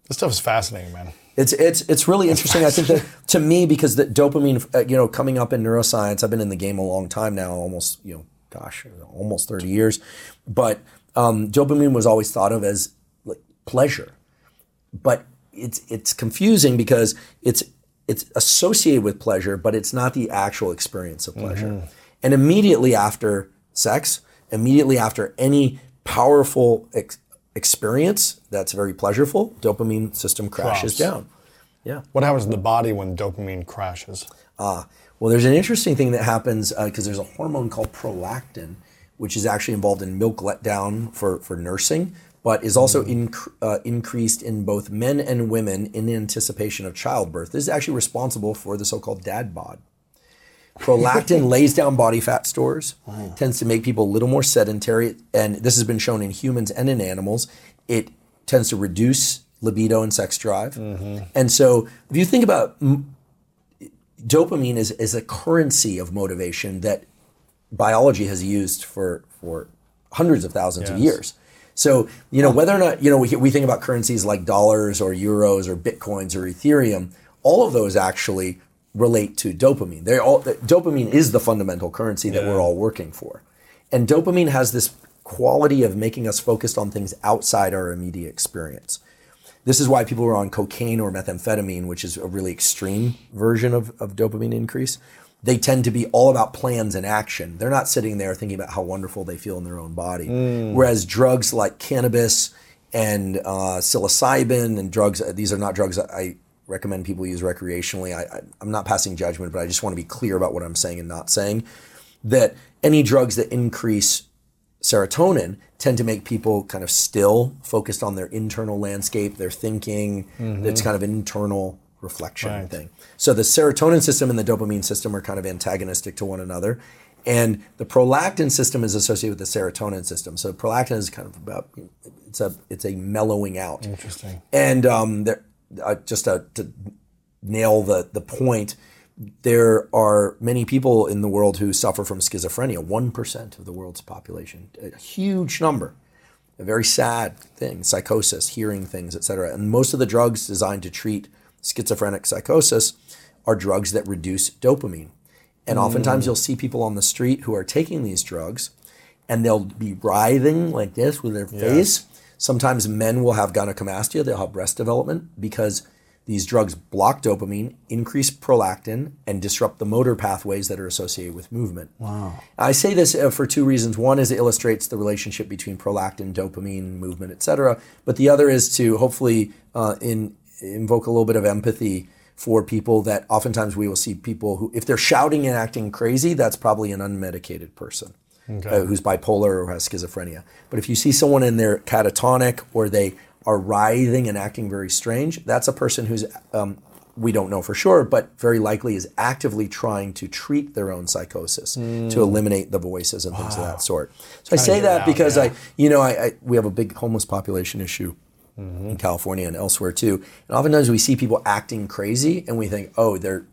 This stuff is fascinating, man. It's it's it's really interesting. I think that [laughs] to me because the dopamine, uh, you know, coming up in neuroscience, I've been in the game a long time now, almost you know, gosh, almost thirty years. But um, dopamine was always thought of as like pleasure, but it's it's confusing because it's it's associated with pleasure, but it's not the actual experience of pleasure. And immediately after sex, immediately after any powerful ex- experience that's very pleasureful, dopamine system crashes Drops. down. Yeah. What happens in the body when dopamine crashes? Ah, well, there's an interesting thing that happens because there's a hormone called prolactin, which is actually involved in milk letdown for, for nursing, but is also inc- uh, increased in both men and women in anticipation of childbirth. This is actually responsible for the so called dad bod. Prolactin [laughs] lays down body fat stores, tends to make people a little more sedentary, and this has been shown in humans and in animals. It tends to reduce libido and sex drive. Mm-hmm. And so, if you think about m- dopamine is, is a currency of motivation that biology has used for, for hundreds of thousands of years. So, you know, whether or not, you know, we, we think about currencies like dollars or euros or bitcoins or Ethereum, all of those actually relate to dopamine. They're all, dopamine is the fundamental currency that Yeah. we're all working for. And dopamine has this quality of making us focused on things outside our immediate experience. This is why people who are on cocaine or methamphetamine, which is a really extreme version of, of dopamine increase, they tend to be all about plans and action. They're not sitting there thinking about how wonderful they feel in their own body. Whereas drugs like cannabis and uh, psilocybin and drugs, these are not drugs I recommend people use recreationally. I, I'm not passing judgment, but I just want to be clear about what I'm saying and not saying. That any drugs that increase serotonin tend to make people kind of still, focused on their internal landscape, their thinking. It's kind of an internal reflection Right. thing. So the serotonin system and the dopamine system are kind of antagonistic to one another. And the prolactin system is associated with the serotonin system. So prolactin is kind of about it's a it's a mellowing out. Interesting. And um, there, uh, just to, to nail the the point, there are many people in the world who suffer from schizophrenia. One percent of the world's population, a huge number. A very sad thing, psychosis, hearing things, etc. And most of the drugs designed to treat schizophrenic psychosis are drugs that reduce dopamine. And oftentimes you'll see people on the street who are taking these drugs and they'll be writhing like this with their face. Sometimes men will have gynecomastia, they'll have breast development because these drugs block dopamine, increase prolactin, and disrupt the motor pathways that are associated with movement. Wow. I say this uh, for two reasons. One is it illustrates the relationship between prolactin, dopamine, movement, etc. But the other is to hopefully uh, in, invoke a little bit of empathy for people that oftentimes we will see people who, if they're shouting and acting crazy, that's probably an unmedicated person uh, who's bipolar or has schizophrenia. But if you see someone in there catatonic or they are writhing and acting very strange, that's a person who's, um, we don't know for sure, but very likely is actively trying to treat their own psychosis to eliminate the voices and things of that sort. So I say that out, because yeah. I, you know, I, I, we have a big homeless population issue in California and elsewhere too. And oftentimes we see people acting crazy and we think, oh, they're,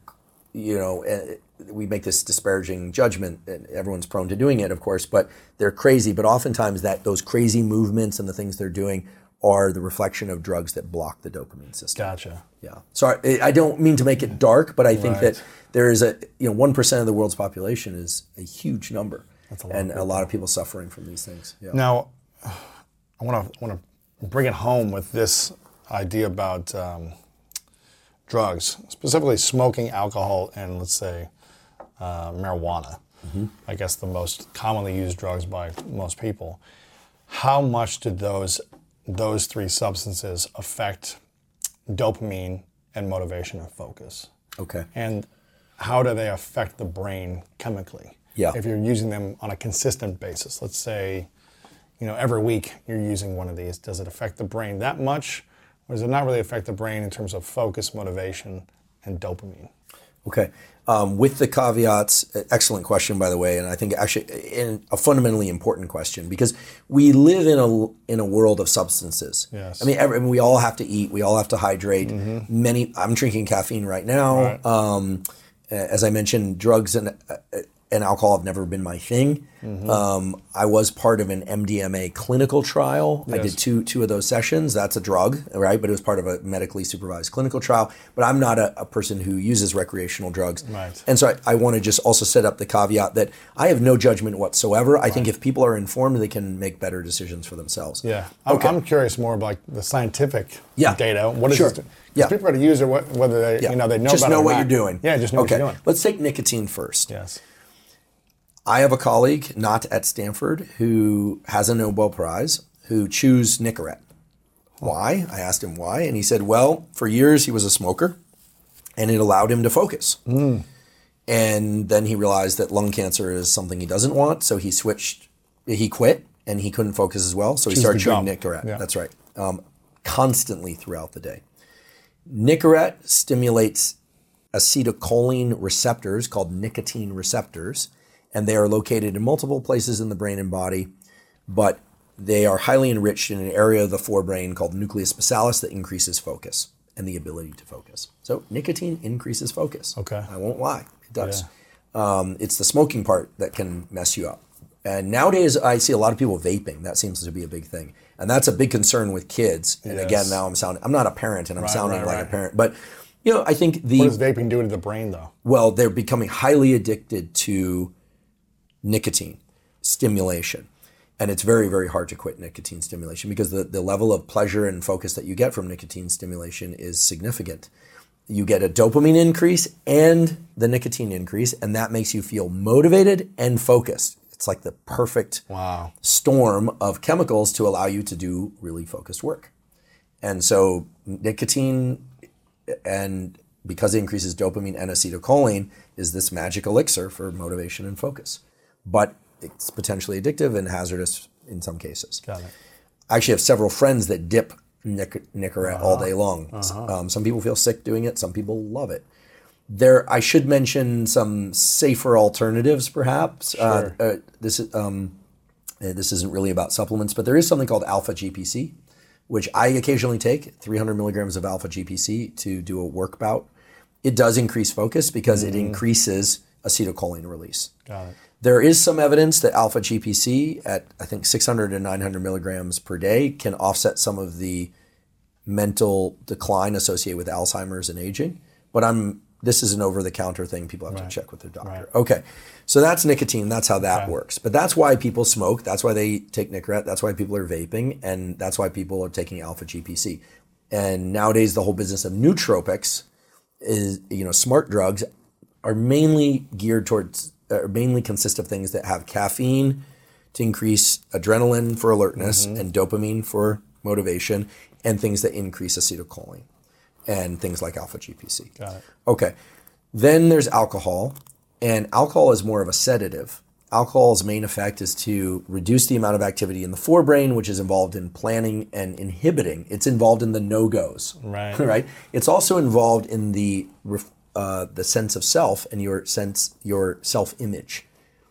you know, eh, we make this disparaging judgment and everyone's prone to doing it, of course, but they're crazy. But oftentimes that those crazy movements and the things they're doing are the reflection of drugs that block the dopamine system. Gotcha. Yeah. Sorry, I I don't mean to make it dark, but I think Right. that there is a, you know, 1% of the world's population is a huge number. a lot and a lot of people suffering from these things. Yeah. Now, I want to want to bring it home with this idea about um, drugs, specifically smoking, alcohol, and let's say uh, marijuana. I guess the most commonly used drugs by most people. How much did those those three substances affect dopamine and motivation and focus? Okay. And how do they affect the brain chemically? Yeah. If you're using them on a consistent basis, let's say, you know, every week you're using one of these, does it affect the brain that much? Or does it not really affect the brain in terms of focus, motivation, and dopamine? Okay. Um, with the caveats, uh, excellent question, by the way, and I think actually in a fundamentally important question because we live in a in a world of substances. Yes. I mean, every, we all have to eat. We all have to hydrate. Many. I'm drinking caffeine right now. Right. Um, uh, as I mentioned, drugs and uh, and alcohol have never been my thing. Um, I was part of an MDMA clinical trial. I did two two of those sessions. That's a drug, right? But it was part of a medically supervised clinical trial. But I'm not a, a person who uses recreational drugs. Right. And so I, I want to just also set up the caveat that I have no judgment whatsoever. I think if people are informed, they can make better decisions for themselves. Yeah. I'm, Okay. I'm curious more about the scientific Yeah. data. What is Sure. this? Yeah. People are to use it whether they, Yeah. you know, they know just know what not. you're doing. Yeah, just know okay. what you're doing. Let's take nicotine first. Yes. I have a colleague, not at Stanford, who has a Nobel Prize, who chews Nicorette. Why? I asked him why, and he said, well, for years he was a smoker, and it allowed him to focus. And then he realized that lung cancer is something he doesn't want, so he switched, he quit, and he couldn't focus as well, so he started chewing gum. Nicorette. Yeah. That's right. Um, constantly throughout the day. Nicorette stimulates acetylcholine receptors called nicotine receptors, and they are located in multiple places in the brain and body, but they are highly enriched in an area of the forebrain called nucleus basalis that increases focus and the ability to focus. So nicotine increases focus. Okay. I won't lie, it does. Um, it's the smoking part that can mess you up. And nowadays, I see a lot of people vaping. That seems to be a big thing, and that's a big concern with kids. And Yes. again, now I'm sounding. I'm not a parent, and I'm Right, sounding right, like right. a parent. But you know, I think the What does vaping do to the brain, though? well, they're becoming highly addicted to nicotine stimulation. And it's very, very hard to quit nicotine stimulation because the, the level of pleasure and focus that you get from nicotine stimulation is significant. You get a dopamine increase and the nicotine increase, and that makes you feel motivated and focused. It's like the perfect Wow. storm of chemicals to allow you to do really focused work. And so nicotine and because it increases dopamine and acetylcholine is this magic elixir for motivation and focus. But it's potentially addictive and hazardous in some cases. Got it. I actually have several friends that dip Nic- Nicorette all day long. Um, some people feel sick doing it. Some people love it. There, I should mention some safer alternatives, perhaps. Uh, uh, this is um, uh, this isn't really about supplements, but there is something called alpha GPC, which I occasionally take 300 milligrams of alpha GPC to do a work bout. It does increase focus because it increases acetylcholine release. Got it. There is some evidence that alpha GPC at I think 600 to 900 milligrams per day can offset some of the mental decline associated with Alzheimer's and aging. But I'm this is an over the counter thing. People have to check with their doctor. Okay, so that's nicotine. That's how that works. But that's why people smoke. That's why they take Nicorette. That's why people are vaping, and that's why people are taking alpha GPC. And nowadays, the whole business of nootropics is you know smart drugs are mainly geared towards uh, mainly consist of things that have caffeine to increase adrenaline for alertness and dopamine for motivation and things that increase acetylcholine and things like alpha GPC. Got it. Okay. Then there's alcohol, and alcohol is more of a sedative. Alcohol's main effect is to reduce the amount of activity in the forebrain, which is involved in planning and inhibiting. It's involved in the no goes. Right. [laughs] right. It's also involved in the ref- uh, the sense of self and your sense your self image,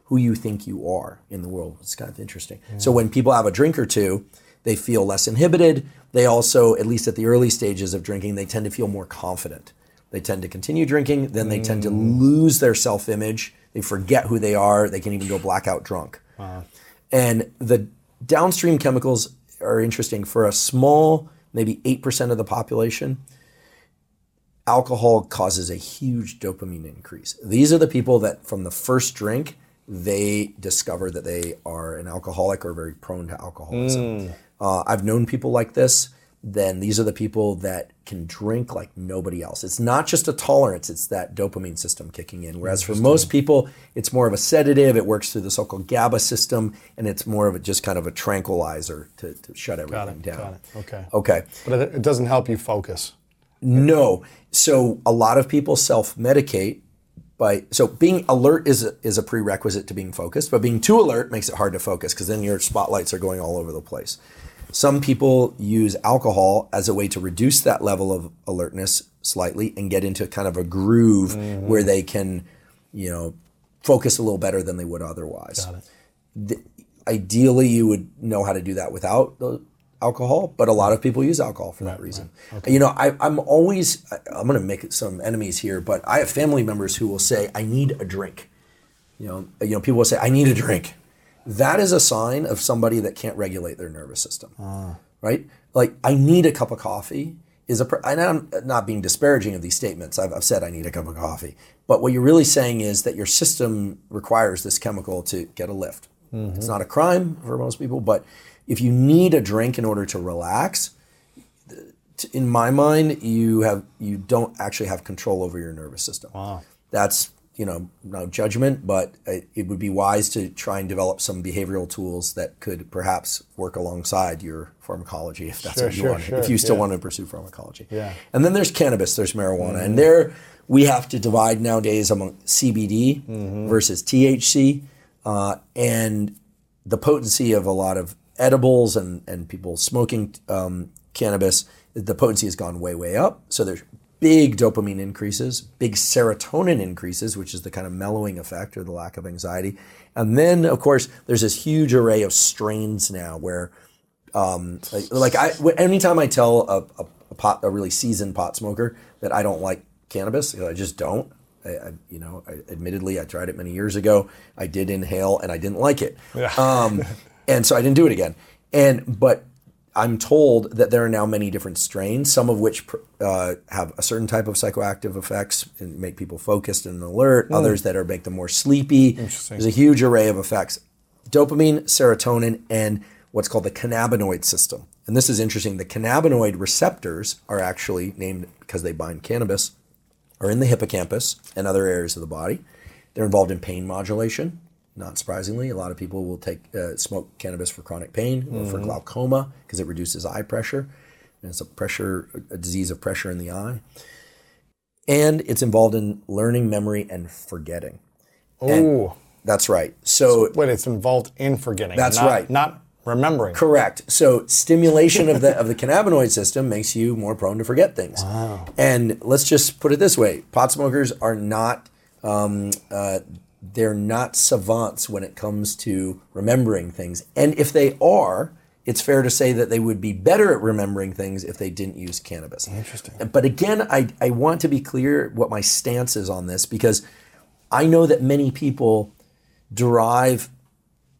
who you think you are in the world. It's kind of interesting. So when people have a drink or two, they feel less inhibited. They also, at least at the early stages of drinking, they tend to feel more confident. They tend to continue drinking, then they tend to lose their self image. They forget who they are. They can even go blackout drunk. And the downstream chemicals are interesting for a small, maybe 8% of the population. Alcohol causes a huge dopamine increase. These are the people that, from the first drink, they discover that they are an alcoholic or very prone to alcoholism. Uh, I've known people like this. Then these are the people that can drink like nobody else. It's not just a tolerance, it's that dopamine system kicking in. Whereas for most people, it's more of a sedative. It works through the so called GABA system, and it's more of a, just kind of a tranquilizer to, to shut everything Got it. down. Got it. Okay. Okay. But it, it doesn't help you focus. No. So a lot of people self-medicate by so being alert is a, is a prerequisite to being focused, but being too alert makes it hard to focus because then your spotlights are going all over the place. Some people use alcohol as a way to reduce that level of alertness slightly and get into kind of a groove mm-hmm. where they can, you know, focus a little better than they would otherwise Got it. ideally you would know how to do that without the alcohol but a lot of people use alcohol for that reason. you know I, i'm always i'm going to make some enemies here but i have family members who will say i need a drink. You know you know people will say i need a drink. That is a sign of somebody that can't regulate their nervous system ah. right? Like i need a cup of coffee is a and i'm not being disparaging of these statements. I've, I've said i need a cup of coffee. But what you're really saying is that your system requires this chemical to get a lift. Mm-hmm. It's not a crime for most people but if you need a drink in order to relax in my mind you have you don't actually have control over your nervous system Wow. that's you know no judgment but it, it would be wise to try and develop some behavioral tools that could perhaps work alongside your pharmacology if that's Sure, what you sure, want sure, if you still yeah. want to pursue pharmacology Yeah. Mm-hmm. and then there's cannabis there's marijuana and there we have to divide nowadays among cbd Mm-hmm. versus thc uh, and the potency of a lot of edibles and, and people smoking um, cannabis, the potency has gone way, way up. So there's big dopamine increases, big serotonin increases, which is the kind of mellowing effect or the lack of anxiety. And then, of course, there's this huge array of strains now where, um, like, like I, anytime I tell a, a, a pot, a really seasoned pot smoker that I don't like cannabis, I just don't. I, I, you know, I, admittedly, I tried it many years ago. I did inhale, and I didn't like it, Yeah. um, [laughs] and so I didn't do it again. And but I'm told that there are now many different strains, some of which uh, have a certain type of psychoactive effects and make people focused and alert. Others that are make them more sleepy. There's a huge array of effects: dopamine, serotonin, and what's called the cannabinoid system. And this is interesting. The cannabinoid receptors are actually named because they bind cannabis, are in the hippocampus and other areas of the body. They're involved in pain modulation. Not surprisingly, a lot of people will take uh, smoke cannabis for chronic pain or for glaucoma because it reduces eye pressure. And it's a pressure, a disease of pressure in the eye. And it's involved in learning, memory, and forgetting. Oh, That's right. So Wait, it's involved in forgetting. That's not- right. Not remembering. Correct. So stimulation of the of the [laughs] cannabinoid system makes you more prone to forget things. Wow. And let's just put it this way: pot smokers are not um, uh, they're not savants when it comes to remembering things. And if they are, it's fair to say that they would be better at remembering things if they didn't use cannabis. Interesting. But again, I, I want to be clear what my stance is on this because I know that many people derive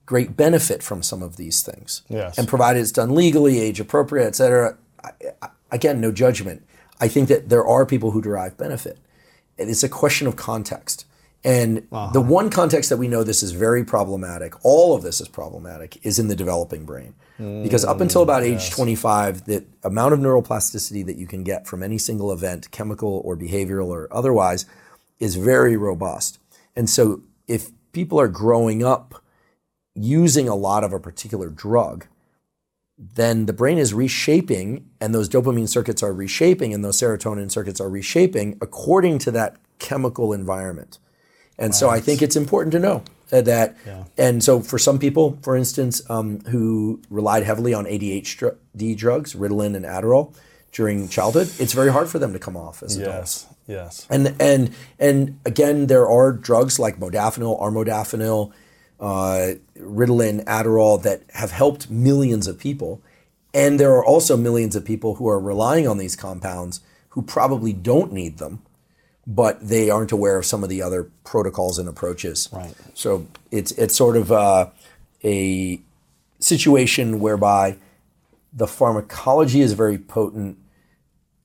great benefit from some of these things. Yes. And provided it's done legally, age appropriate, et cetera, I, I, again, no judgment. I think that there are people who derive benefit. And it's a question of context. And the uh-huh. one context that we know this is very problematic, all of this is problematic, is in the developing brain. because up until mm, about age 25, the amount of neuroplasticity that you can get from any single event, chemical or behavioral or otherwise, is very robust. And so if people are growing up using a lot of a particular drug, then the brain is reshaping and those dopamine circuits are reshaping and those serotonin circuits are reshaping according to that chemical environment. And so I think it's important to know uh, that. And so for some people, for instance, um, who relied heavily on ADHD drugs, Ritalin and Adderall, during childhood, it's very hard for them to come off as adults. Yes. Yes. And and and again, there are drugs like modafinil, armodafinil, uh, Ritalin, Adderall that have helped millions of people, and there are also millions of people who are relying on these compounds who probably don't need them, but they aren't aware of some of the other protocols and approaches. Right. So it's it's sort of uh, a situation whereby the pharmacology is very potent,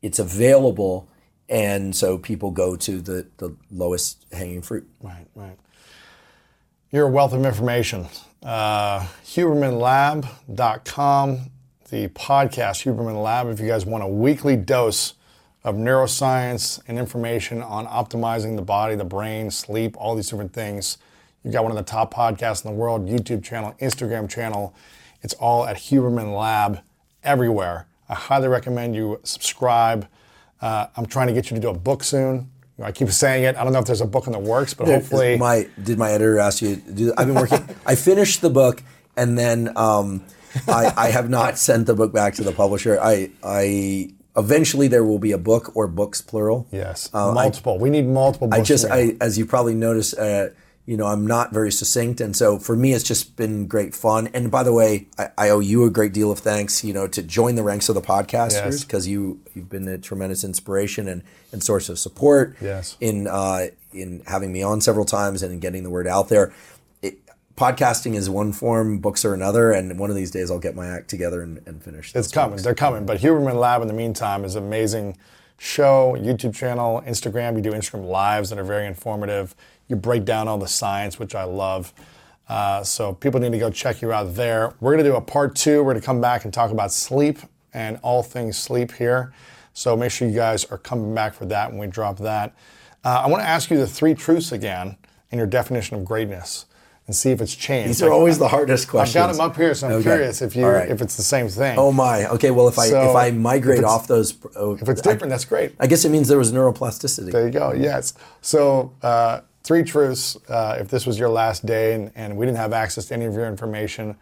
it's available, and so people go to the, the lowest hanging fruit. Right, right. You're a wealth of information. Uh, HubermanLab.com, the podcast Huberman Lab. If you guys want a weekly dose of neuroscience and information on optimizing the body, the brain, sleep, all these different things, you've got one of the top podcasts in the world, YouTube channel, Instagram channel. It's all at Huberman Lab everywhere. I highly recommend you subscribe. Uh, I'm trying to get you to do a book soon. I keep saying it. I don't know if there's a book in the works, but hopefully. my did my editor ask you? To do, I've been working. I finished the book, and then um, I, I have not sent the book back to the publisher. I I eventually there will be a book or books plural. Yes, Uh, I- multiple. we need multiple. Books I just, I, as you probably noticed, uh, you know, I'm not very succinct, and so for me, it's just been great fun. And by the way, I, I owe you a great deal of thanks, you know, to join the ranks of the podcasters Yes. because you you've been a tremendous inspiration and, and source of support. Yes. In uh, in having me on several times and in getting the word out there. Podcasting is one form, books are another, and one of these days I'll get my act together and, and finish. It's coming. books. They're coming. But Huberman Lab, in the meantime, is an amazing show, YouTube channel, Instagram. You do Instagram lives that are very informative. You break down all the science, which I love. Uh, so people need to go check you out there. We're going to do a part two. We're going to come back and talk about sleep and all things sleep here. So make sure you guys are coming back for that when we drop that. Uh, I want to ask you the three truths again in your definition of greatness and see if it's changed. These are always the hardest questions. I've got them up here, so I'm Okay. curious if you right. if it's the same thing. Oh my. Okay. Well, if I So, if I migrate if off those, oh, If it's different, that's great. I guess it means there was neuroplasticity. There you go. Yes. So, uh, three truths. Uh, if this was your last day and, and we didn't have access to any of your information,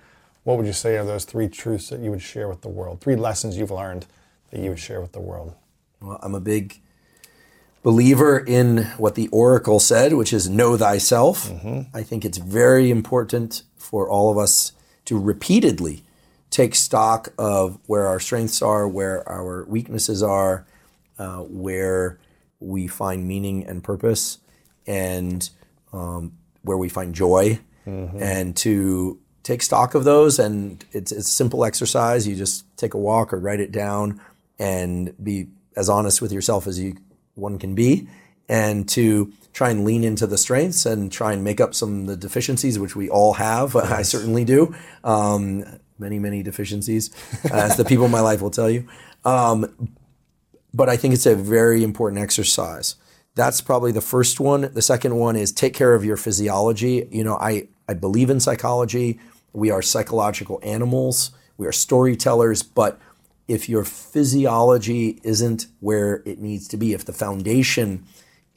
what would you say are those three truths that you would share with the world? Three lessons you've learned that you would share with the world. Well, I'm a big believer in what the oracle said, which is know thyself. I think it's very important for all of us to repeatedly take stock of where our strengths are, where our weaknesses are, uh, where we find meaning and purpose. and um, where we find joy, and to take stock of those. And it's it's simple exercise. You just take a walk or write it down, and be as honest with yourself as you one can be, and to try and lean into the strengths and try and make up some of the deficiencies, which we all have. [laughs] I certainly do. Um, many, many deficiencies, [laughs] as the people in my life will tell you. Um, but I think it's a very important exercise. That's probably the first one. The second one is take care of your physiology. You know, I, I believe in psychology. We are psychological animals. We are storytellers, but if your physiology isn't where it needs to be, if the foundation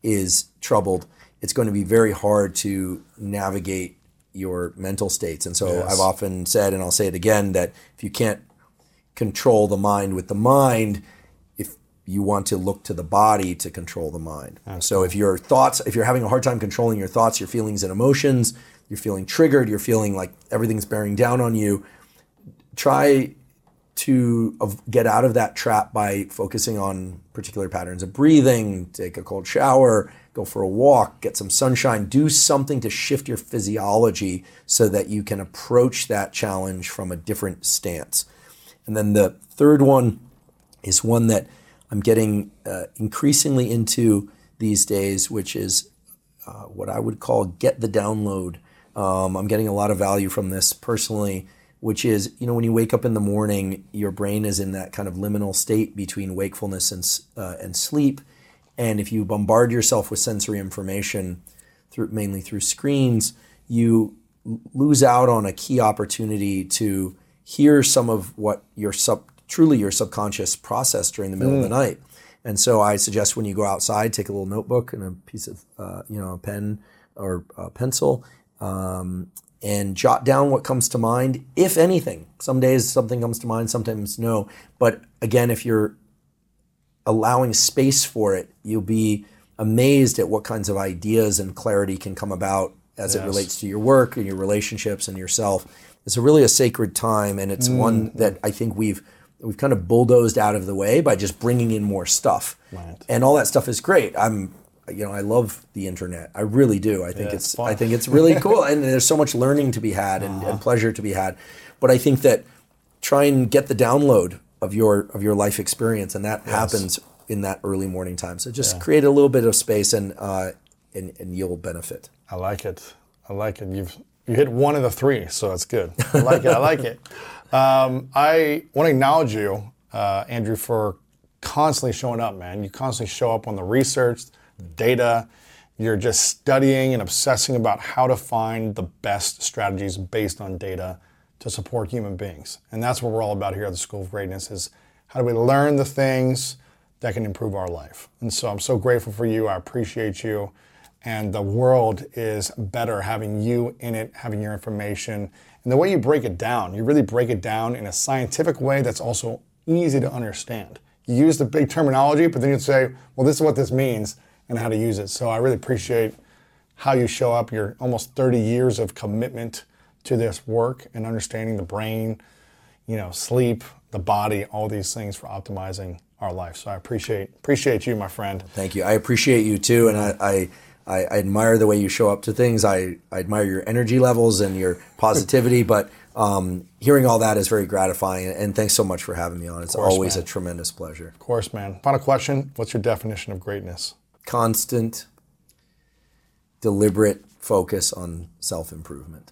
is troubled, it's going to be very hard to navigate your mental states. And so Yes. I've often said, and I'll say it again, that if you can't control the mind with the mind, if you want to look to the body to control the mind. So if your thoughts, if you're having a hard time controlling your thoughts, your feelings and emotions, you're feeling triggered, you're feeling like everything's bearing down on you, try to get out of that trap by focusing on particular patterns of breathing, take a cold shower, go for a walk, get some sunshine, do something to shift your physiology so that you can approach that challenge from a different stance. And then the third one is one that I'm getting uh, increasingly into these days, which is uh, what I would call get the download. Um, I'm getting a lot of value from this personally, which is, you know, when you wake up in the morning, your brain is in that kind of liminal state between wakefulness and, uh, and sleep. And if you bombard yourself with sensory information, through, mainly through screens, you lose out on a key opportunity to hear some of what your sub, truly your subconscious process during the middle of the night. And so I suggest when you go outside, take a little notebook and a piece of, uh, you know, a pen or a pencil, um, and jot down what comes to mind, if anything. Some days something comes to mind, sometimes no. But again, if you're allowing space for it, you'll be amazed at what kinds of ideas and clarity can come about as it relates to your work and your relationships and yourself. It's a really a sacred time, and it's one that I think we've we've kind of bulldozed out of the way by just bringing in more stuff. Right. And all that stuff is great. I'm you know I love the internet. I really do. I think Yeah, it's it's. I think it's really [laughs] cool, and there's so much learning to be had and, and pleasure to be had. But I think that try and get the download of your of your life experience, and that happens in that early morning time. So just create a little bit of space, and uh, and, and you'll benefit. I like it. I like it. You've you hit one of the three, so that's good. I like it. I like it. [laughs] Um, I want to acknowledge you, uh, Andrew, for constantly showing up, man. You constantly show up on the research, data. You're just studying and obsessing about how to find the best strategies based on data to support human beings. And that's what we're all about here at the School of Greatness is how do we learn the things that can improve our life. And so I'm so grateful for you. I appreciate you. And the world is better having you in it, having your information. And the way you break it down, you really break it down in a scientific way that's also easy to understand. You use the big terminology, but then you say, well, this is what this means and how to use it. So I really appreciate how you show up, your almost 30 years of commitment to this work and understanding the brain, you know, sleep, the body, all these things for optimizing our life. So I appreciate appreciate you, my friend. Thank you. I appreciate you too, and I. I I I admire the way you show up to things. I, I admire your energy levels and your positivity. [laughs] but um, hearing all that is very gratifying. And thanks so much for having me on. It's course, always man. a tremendous pleasure. Of course, man. Final question. What's your definition of greatness? Constant, deliberate focus on self improvement.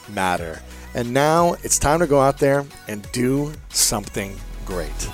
matter. And now it's time to go out there and do something great.